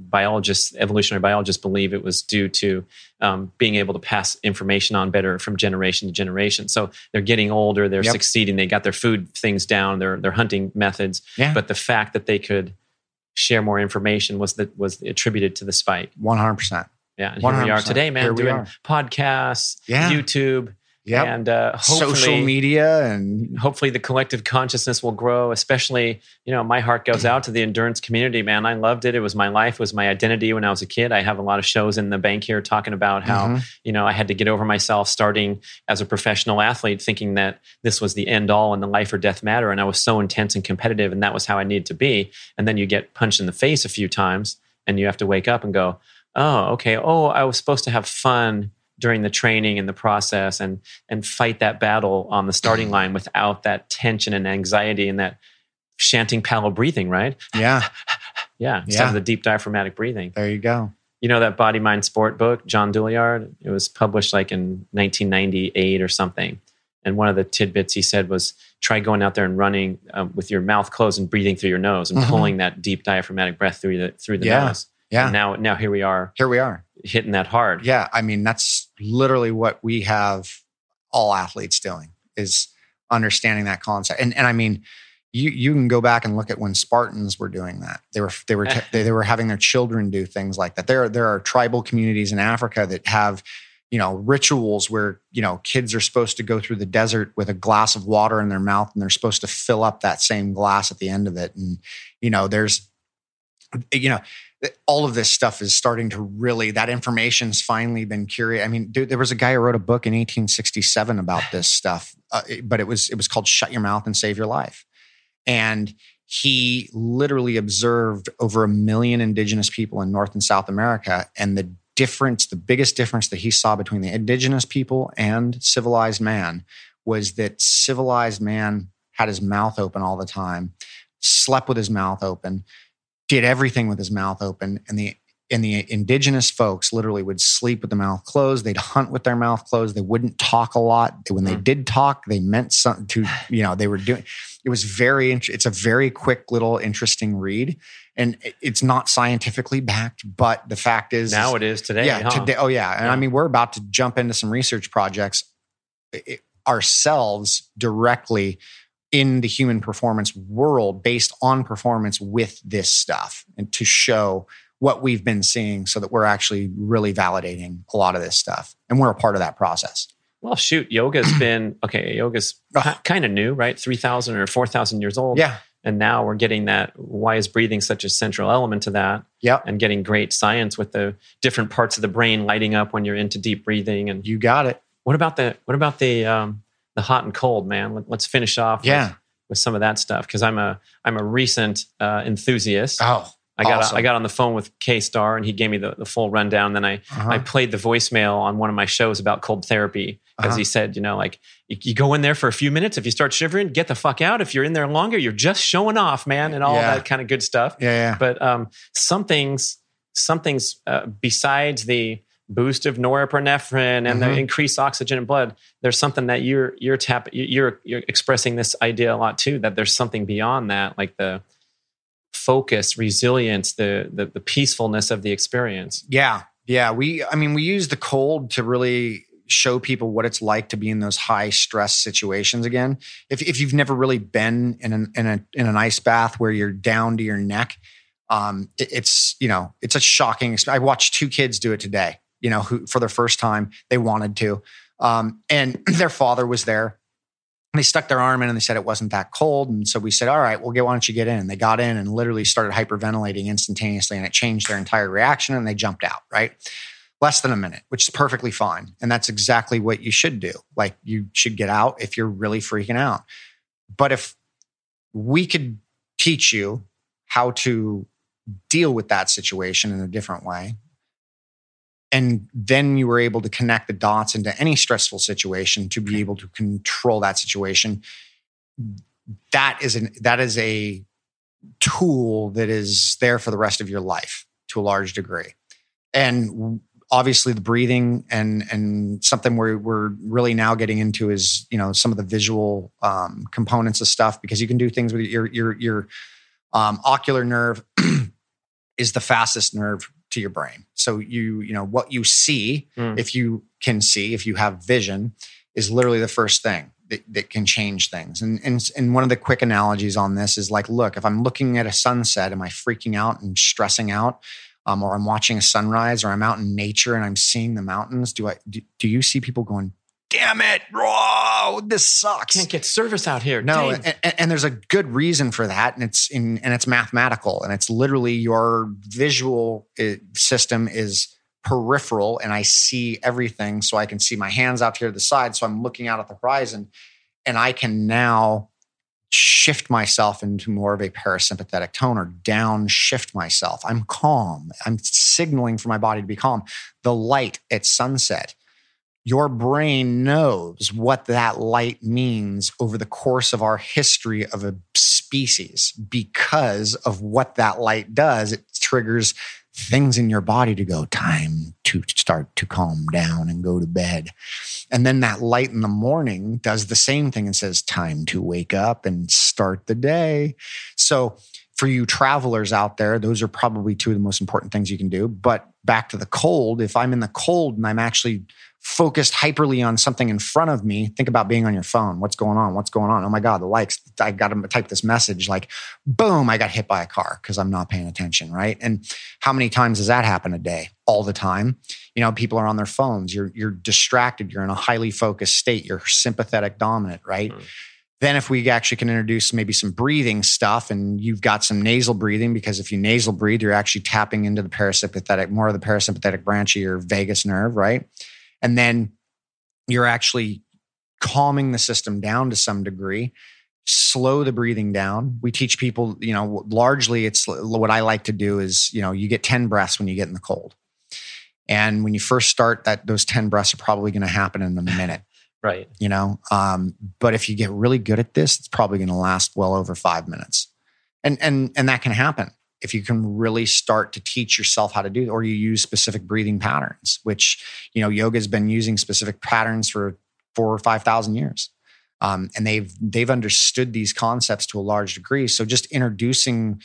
biologists, evolutionary biologists believe it was due to um, being able to pass information on better from generation to generation. So they're getting older, they're Yep. succeeding, they got their food things down, their, their hunting methods. Yeah. But the fact that they could share more information was that was attributed to the spike. 100%. Yeah, and here we are 100%. today, man, doing podcasts, Yeah. YouTube, And uh, social media and hopefully the collective consciousness will grow especially you know my heart goes out to the endurance community man. I loved it. It was my life it was my identity when i was a kid. I have a lot of shows in the bank here talking about how Mhm. you know i had to get over myself starting as a professional athlete thinking that this was the end all and the life or death matter. And i was so intense and competitive and that was how i needed to be. And then you get punched in the face a few times and you have to wake up and go oh okay. Oh i was supposed to have fun during the training and the process and and fight that battle on the starting line without that tension and anxiety and that chanting paddle breathing right yeah, yeah instead Yeah. of the deep diaphragmatic breathing there you go. you know that body mind sport book john Douillard? it was published like in 1998 or something and one of the tidbits he said was try going out there and running um, with your mouth closed and breathing through your nose and Mhm. pulling that deep diaphragmatic breath through the through the Yeah. nose Yeah. and now now here we are Here we are. Hitting that hard Yeah, I mean that's literally what we have all athletes doing is understanding that concept. And and I mean, you you can go back and look at when Spartans were doing that. They were they were they, they were having their children do things like that. There there are tribal communities in Africa that have you know rituals where you know kids are supposed to go through the desert with a glass of water in their mouth and they're supposed to fill up that same glass at the end of it and you know there's you know all of this stuff is starting to really that information's finally been curated. I mean, dude, there was a guy who wrote a book in 1867 about this stuff, uh, but it was it was called "Shut Your Mouth and Save Your Life," and he literally observed over a million indigenous people in North and South America, and the difference, the biggest difference that he saw between the indigenous people and civilized man was that civilized man had his mouth open all the time, slept with his mouth open, did everything with his mouth open, and the and the indigenous folks literally would sleep with the mouth closed. They'd hunt with their mouth closed. They wouldn't talk a lot. When they Mm. did talk, they meant something to you know they were doing. It was very. It's a very quick little interesting read, and it's not scientifically backed. But the fact is, now it is today yeah, huh? today. Oh yeah, and Yeah. I mean we're about to jump into some research projects ourselves directly in the human performance world based on performance with this stuff and to show what we've been seeing so that we're actually really validating a lot of this stuff and we're a part of that process Well, shoot, yoga's been okay. Yoga's kind of new, right? Three thousand or four thousand years old. yeah and now we're getting that. Why is breathing such a central element to that? yep And getting great science with the different parts of the brain lighting up when you're into deep breathing. And you got it what about the what about the um, the hot and cold, man? Let, us finish off. yeah With, with some of that stuff because I'm a I'm a recent uh, enthusiast. oh I got awesome. I got on the phone with K Star and he gave me the, the full rundown. Then I uh-huh. I played the voicemail on one of my shows about cold therapy because Uh-huh. he said, you know, like you, you go in there for a few minutes. If you start shivering, get the fuck out. If you're in there longer, you're just showing off, man, and all Yeah. that kind of good stuff. yeah yeah But um, something's something's uh, besides the boost of norepinephrine and the Mhm. increased oxygen in blood. There's something that you're you're tap you're you're expressing this idea a lot too. That there's something beyond that, like the focus, resilience, the the, the peacefulness of the experience. Yeah. Yeah. We, I mean, we use the cold to really show people what it's like to be in those high stress situations again. If, if you've never really been in an, in a, in an ice bath where you're down to your neck, um, it- it's, you know, it's a shocking. I watched two kids do it today, you know, who for the first time they wanted to. Um, and their father was there. They stuck their arm in and they said it wasn't that cold. And so we said, all right, well, get, why don't you get in? And they got in and literally started hyperventilating instantaneously and it changed their entire reaction and they jumped out, right? Less than a minute, which is perfectly fine. And that's exactly what you should do. Like you should get out if you're really freaking out. But if we could teach you how to deal with that situation in a different way, and then you were able to connect the dots into any stressful situation to be able to control that situation. That is an that is a tool that is there for the rest of your life to a large degree. And obviously the breathing and and something we're, we're really now getting into is you know some of the visual um, components of stuff because you can do things with your your your um, ocular nerve is the fastest nerve to your brain so you you know what you see Mm. if you can see if you have vision is literally the first thing that, that can change things and, and and one of the quick analogies on this is like look if i'm looking at a sunset am i freaking out and stressing out um, or i'm watching a sunrise or i'm out in nature and i'm seeing the mountains do i do, do you see people going damn it, whoa, this sucks. Can't get service out here. No, and, and there's a good reason for that, and it's in and it's mathematical, and it's literally your visual uh, system is peripheral, and I see everything, so I can see my hands out here to the side, so I'm looking out at the horizon, and I can now shift myself into more of a parasympathetic tone or downshift myself. I'm calm. I'm signaling for my body to be calm. The light at sunset your brain knows what that light means over the course of our history of a species because of what that light does. It triggers things in your body to go, time to start to calm down and go to bed. And then that light in the morning does the same thing and says, time to wake up and start the day. So, for you travelers out there, those are probably two of the most important things you can do. But back to the cold, if I'm in the cold and I'm actually focused hyperly on something in front of me, think about being on your phone. What's going on? What's going on? Oh my God, the likes. I got to type this message like, boom, I got hit by a car because I'm not paying attention, right? And how many times does that happen a day? All the time. You know, people are on their phones. You're you're distracted. You're in a highly focused state. You're sympathetic dominant, right? Mm. Then, if we actually can introduce maybe some breathing stuff, and you've got some nasal breathing, because if you nasal breathe, you're actually tapping into the parasympathetic, more of the parasympathetic branch of your vagus nerve, right? And then you're actually calming the system down to some degree. Slow the breathing down. We teach people you know largely it's what i like to do is you know you get 10 breaths when you get in the cold. And when you first start that those 10 breaths are probably going to happen in a minute. Right. You know um, but if you get really good at this it's probably going to last well over five minutes. And and and that can happen if you can really start to teach yourself how to do it, or you use specific breathing patterns, which you know yoga has been using specific patterns for four or five thousand years, um, and they've they've understood these concepts to a large degree. So just introducing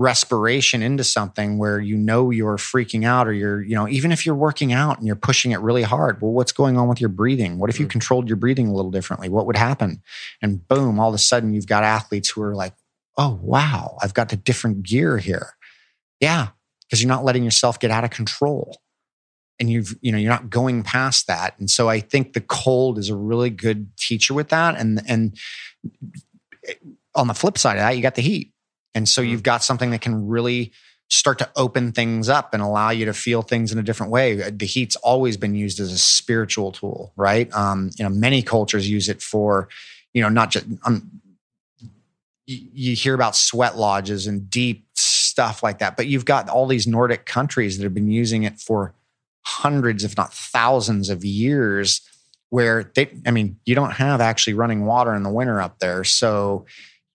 respiration into something where you know you're freaking out or you're you know even if you're working out and you're pushing it really hard well what's going on with your breathing what if you mm. controlled your breathing a little differently what would happen and boom all of a sudden you've got athletes who are like oh, wow, I've got a different gear here. Yeah, because you're not letting yourself get out of control. And you've, you know, you're not going past that. And so I think the cold is a really good teacher with that. And and on the flip side of that, you got the heat. And so you've mm. got something that can really start to open things up and allow you to feel things in a different way. The heat's always been used as a spiritual tool, right? Um, you know, many cultures use it for, you know, not just um, you hear about sweat lodges and deep stuff like that. But you've got all these Nordic countries that have been using it for hundreds, if not thousands of years, where they, I mean, you don't have actually running water in the winter up there. So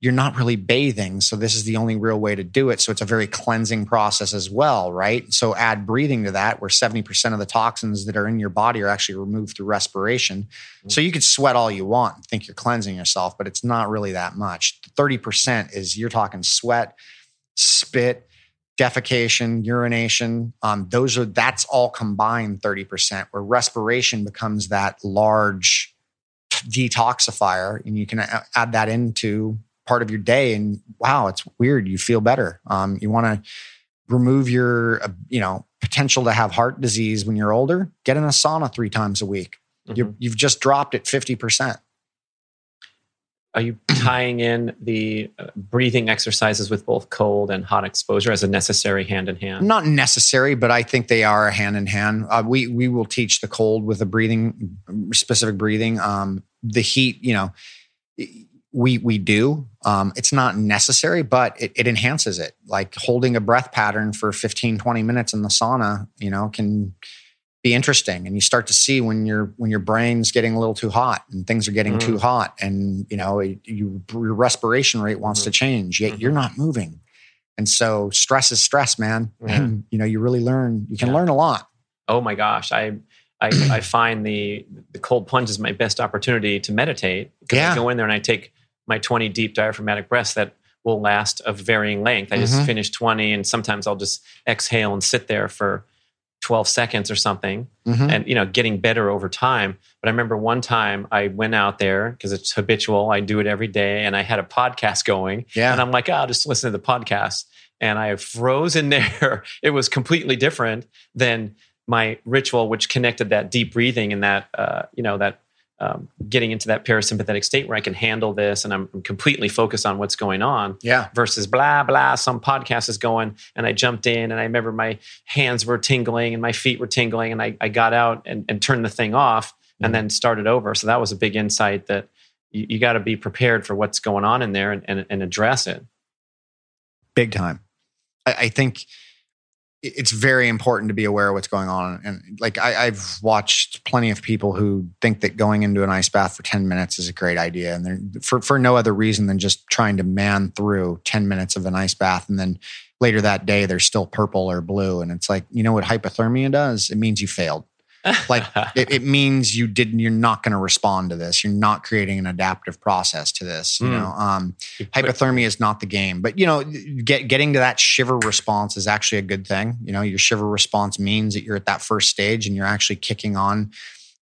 you're not really bathing. So this is the only real way to do it. So it's a very cleansing process as well, right? So add breathing to that, where 70% of the toxins that are in your body are actually removed through respiration. Mm-hmm. So you could sweat all you want and think you're cleansing yourself, but it's not really that much. 30% is you're talking sweat, spit, defecation, urination. Um, those are that's all combined 30%, where respiration becomes that large detoxifier and you can add that into part of your day and wow it's weird you feel better um, you want to remove your uh, you know potential to have heart disease when you're older get in a sauna three times a week mm-hmm. you have just dropped it 50% are you tying in the uh, breathing exercises with both cold and hot exposure as a necessary hand in hand? Not necessary, but I think they are a hand in hand. Uh, we we will teach the cold with a breathing specific breathing. Um, the heat, you know, we we do. Um, it's not necessary, but it, it, enhances it. Like holding a breath pattern for 15, 20 minutes in the sauna, you know, can be interesting. And you start to see when your when your brain's getting a little too hot and things are getting mm. too hot, and you know, you, your respiration rate wants mm. to change, yet mm-hmm. you're not moving. And so stress is stress, man. And you know, you really learn. You can yeah. learn a lot. Oh my gosh, I I, I, find the the cold plunge is my best opportunity to meditate because yeah. I go in there and I take my 20 deep diaphragmatic breaths that will last of varying length. I mm-hmm. just finish 20 and sometimes I'll just exhale and sit there for 12 seconds or something mm-hmm. and you know getting better over time but i remember one time i went out there because it's habitual i do it every day and i had a podcast going yeah. and i'm like oh, i'll just listen to the podcast and i froze in there it was completely different than my ritual which connected that deep breathing and that uh, you know that um, getting into that parasympathetic state where I can handle this and I'm, I'm completely focused on what's going on. Yeah. Versus blah blah. Some podcast is going, and I jumped in, and I remember my hands were tingling and my feet were tingling, and I, I got out and, and turned the thing off, and then started over. So that was a big insight that you, you got to be prepared for what's going on in there and, and, and address it. big time. I, I think it's very important to be aware of what's going on. And like I, I've watched plenty of people who think that going into an ice bath for 10 minutes is a great idea. And they're for, for no other reason than just trying to man through 10 minutes of an ice bath. And then later that day, they're still purple or blue. And it's like, you know what hypothermia does? It means you failed. Like it, it means you didn't, you're not going to respond to this. You're not creating an adaptive process to this. You Mm. know, um, hypothermia is not the game but you know get, getting to that shiver response is actually a good thing you know your shiver response means that you're at that first stage and you're actually kicking on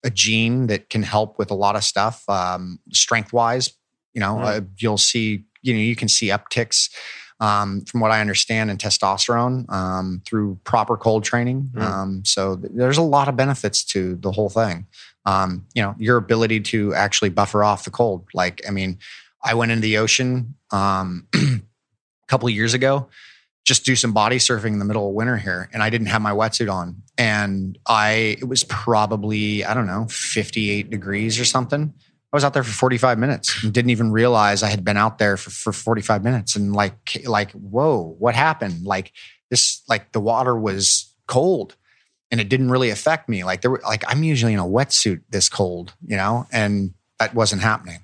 a gene that can help with a lot of stuff um, strength wise you know Mm. uh, you'll see you know you can see upticks um, from what I understand in testosterone um, through proper cold training. Mm. Um, so th- there's a lot of benefits to the whole thing. Um, you know, your ability to actually buffer off the cold. Like, I mean, I went into the ocean um, a couple of years ago, just do some body surfing in the middle of winter here, and I didn't have my wetsuit on, and I it was probably I don't know 58 degrees or something. I was out there for 45 minutes and didn't even realize I had been out there for, for 45 minutes and like like whoa what happened like this like the water was cold and it didn't really affect me like there were like I'm usually in a wetsuit this cold you know and that wasn't happening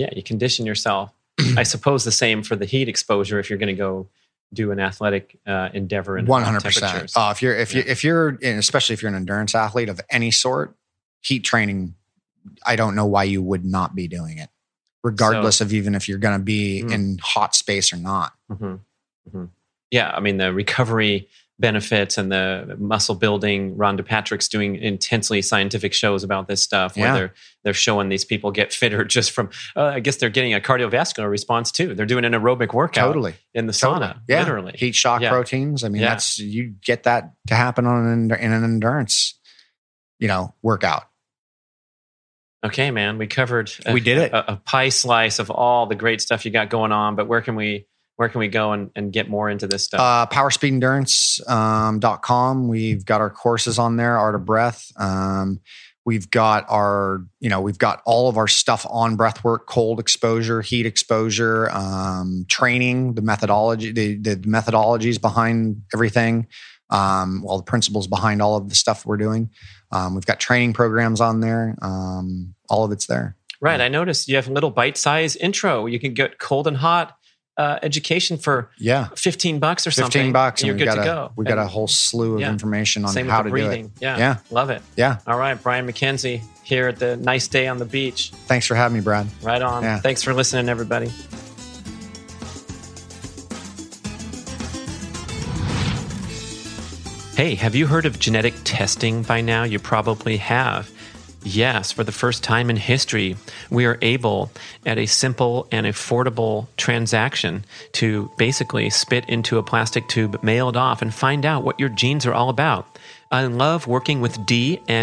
yeah, you condition yourself. I suppose the same for the heat exposure if you're going to go do an athletic uh, endeavor in hundred percent. temperatures. Oh, if you're if you Yeah. if you're especially if you're an endurance athlete of any sort, heat training, I don't know why you would not be doing it, regardless of even if you're going to be Mm. in hot space or not. hmm hmm Yeah, I mean the recovery benefits and the muscle building. Rhonda Patrick's doing intensely scientific shows about this stuff where Yeah. they're they're showing these people get fitter just from. Uh, I guess they're getting a cardiovascular response too. They're doing an aerobic workout Totally, in the totally. sauna, Yeah, literally. heat shock Yeah. proteins. I mean, Yeah. that's you get that to happen on an in an endurance, you know, workout. Okay, man, we covered. A, We did it. A, a pie slice of all the great stuff you got going on. But where can we where can we go and, and get more into this stuff? Uh, powerspeedendurance.com. dot com. We've got our courses on there, Art of Breath. Um, we've got our, you know, we've got all of our stuff on breath work, cold exposure, heat exposure, um, training, the methodology, the, the methodologies behind everything. Um, all the principles behind all of the stuff we're doing. Um, we've got training programs on there. Um, all of it's there. right. I noticed you have a little bite size intro. You can get cold and hot uh, education for Yeah. 15 bucks or something. 15 bucks. and you're good to a, go. We've got a whole slew of Yeah. information on how to the do breathing. it. Yeah. Yeah. Love it. Yeah. All right. Brian MacKenzie here at the nice day on the beach. Thanks for having me, Brad. Right on. Yeah. Thanks for listening, everybody. Hey, have you heard of genetic testing by now? You probably have. Yes, for the first time in history, we are able, at a simple and affordable transaction, to basically spit into a plastic tube, mail it off, and find out what your genes are all about. I love working with DNAFit.com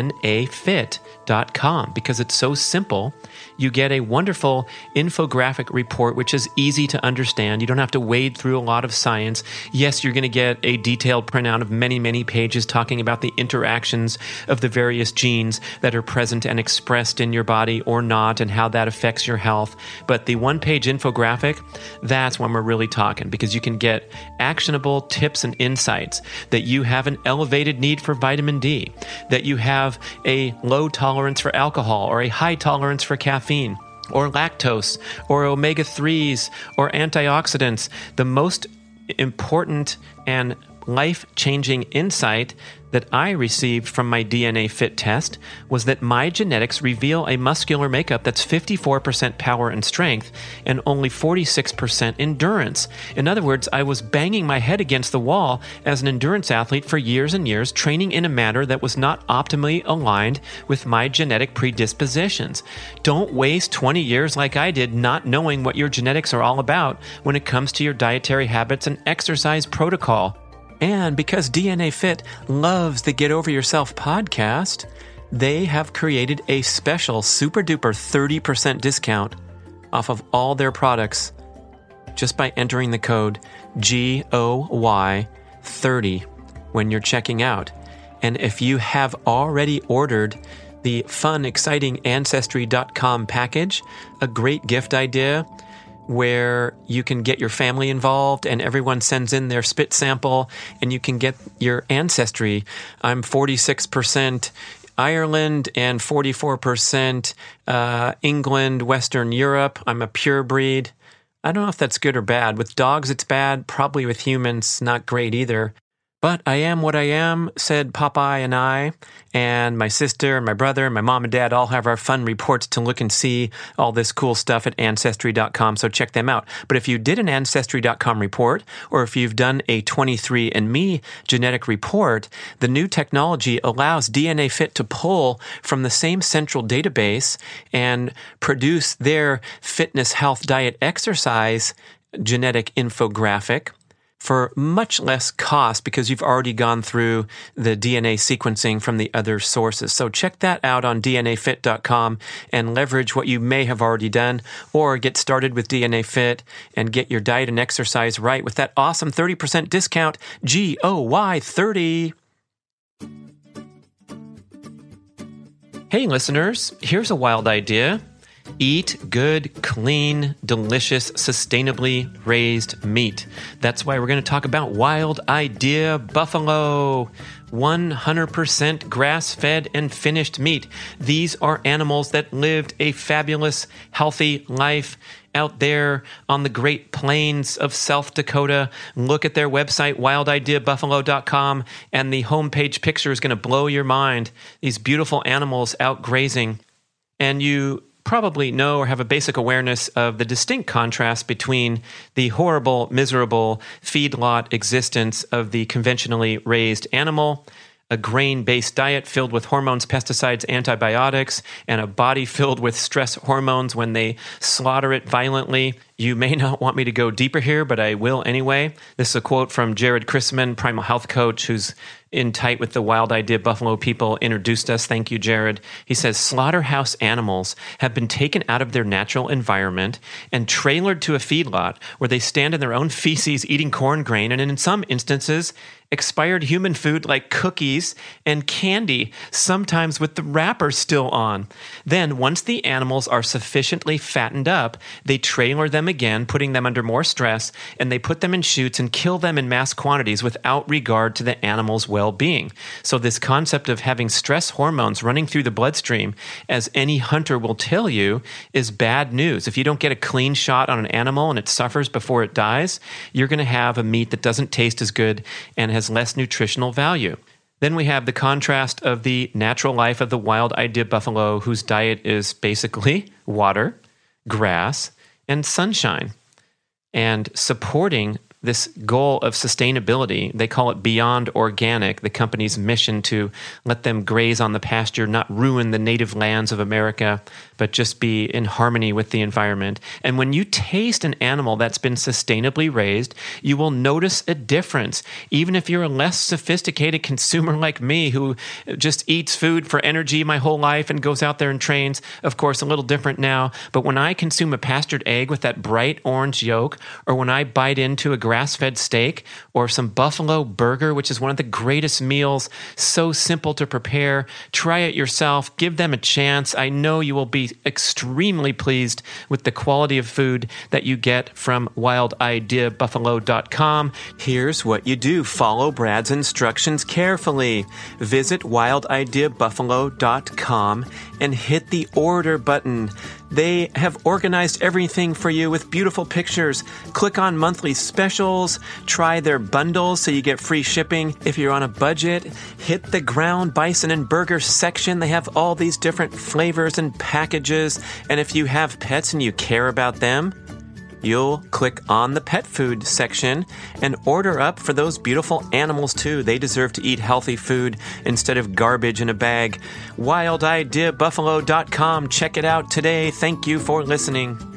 because it's so simple. You get a wonderful infographic report, which is easy to understand. You don't have to wade through a lot of science. Yes, you're going to get a detailed printout of many, many pages talking about the interactions of the various genes that are present and expressed in your body or not, and how that affects your health. But the one page infographic, that's when we're really talking because you can get actionable tips and insights that you have an elevated need for vitamin D, that you have a low tolerance for alcohol or a high tolerance for caffeine. Or lactose, or omega 3s, or antioxidants. The most important and life changing insight that I received from my DNA fit test was that my genetics reveal a muscular makeup that's 54% power and strength and only 46% endurance. In other words, I was banging my head against the wall as an endurance athlete for years and years, training in a manner that was not optimally aligned with my genetic predispositions. Don't waste 20 years like I did not knowing what your genetics are all about when it comes to your dietary habits and exercise protocol. And because DNA Fit loves the Get Over Yourself podcast, they have created a special super duper 30% discount off of all their products just by entering the code GOY30 when you're checking out. And if you have already ordered the fun, exciting Ancestry.com package, a great gift idea where you can get your family involved and everyone sends in their spit sample and you can get your ancestry. I'm 46% Ireland and 44% uh, England, Western Europe. I'm a pure breed. I don't know if that's good or bad. With dogs, it's bad. Probably with humans, not great either. But I am what I am, said Popeye and I, and my sister and my brother and my mom and dad all have our fun reports to look and see all this cool stuff at Ancestry.com, so check them out. But if you did an Ancestry.com report, or if you've done a 23andMe genetic report, the new technology allows DNA Fit to pull from the same central database and produce their fitness, health, diet, exercise genetic infographic for much less cost because you've already gone through the DNA sequencing from the other sources. So check that out on DNAFit.com and leverage what you may have already done or get started with DNA Fit and get your diet and exercise right with that awesome 30% discount GOY30. Hey listeners, here's a wild idea. Eat good, clean, delicious, sustainably raised meat. That's why we're going to talk about Wild Idea Buffalo. 100% grass fed and finished meat. These are animals that lived a fabulous, healthy life out there on the great plains of South Dakota. Look at their website, wildideabuffalo.com, and the homepage picture is going to blow your mind. These beautiful animals out grazing. And you probably know or have a basic awareness of the distinct contrast between the horrible, miserable feedlot existence of the conventionally raised animal a grain based diet filled with hormones, pesticides, antibiotics, and a body filled with stress hormones when they slaughter it violently. You may not want me to go deeper here, but I will anyway. This is a quote from Jared Chrisman, primal health coach, who's in tight with the Wild Idea Buffalo people, introduced us. Thank you, Jared. He says slaughterhouse animals have been taken out of their natural environment and trailered to a feedlot where they stand in their own feces eating corn grain and, in some instances, expired human food like cookies and candy, sometimes with the wrapper still on. Then, once the animals are sufficiently fattened up, they trailer them again, putting them under more stress, and they put them in chutes and kill them in mass quantities without regard to the animal's well being. So, this concept of having stress hormones running through the bloodstream, as any hunter will tell you, is bad news. If you don't get a clean shot on an animal and it suffers before it dies, you're going to have a meat that doesn't taste as good and has less nutritional value. Then we have the contrast of the natural life of the wild idea buffalo, whose diet is basically water, grass, and sunshine. And supporting this goal of sustainability. They call it Beyond Organic, the company's mission to let them graze on the pasture, not ruin the native lands of America, but just be in harmony with the environment. And when you taste an animal that's been sustainably raised, you will notice a difference. Even if you're a less sophisticated consumer like me who just eats food for energy my whole life and goes out there and trains, of course, a little different now. But when I consume a pastured egg with that bright orange yolk, or when I bite into a grass fed steak or some buffalo burger, which is one of the greatest meals, so simple to prepare. Try it yourself, give them a chance. I know you will be extremely pleased with the quality of food that you get from wildideabuffalo.com. Here's what you do follow Brad's instructions carefully. Visit wildideabuffalo.com and hit the order button. They have organized everything for you with beautiful pictures. Click on monthly specials, try their bundles so you get free shipping. If you're on a budget, hit the ground bison and burger section. They have all these different flavors and packages. And if you have pets and you care about them, you'll click on the pet food section and order up for those beautiful animals too. They deserve to eat healthy food instead of garbage in a bag. WildIdeaBuffalo.com. Check it out today. Thank you for listening.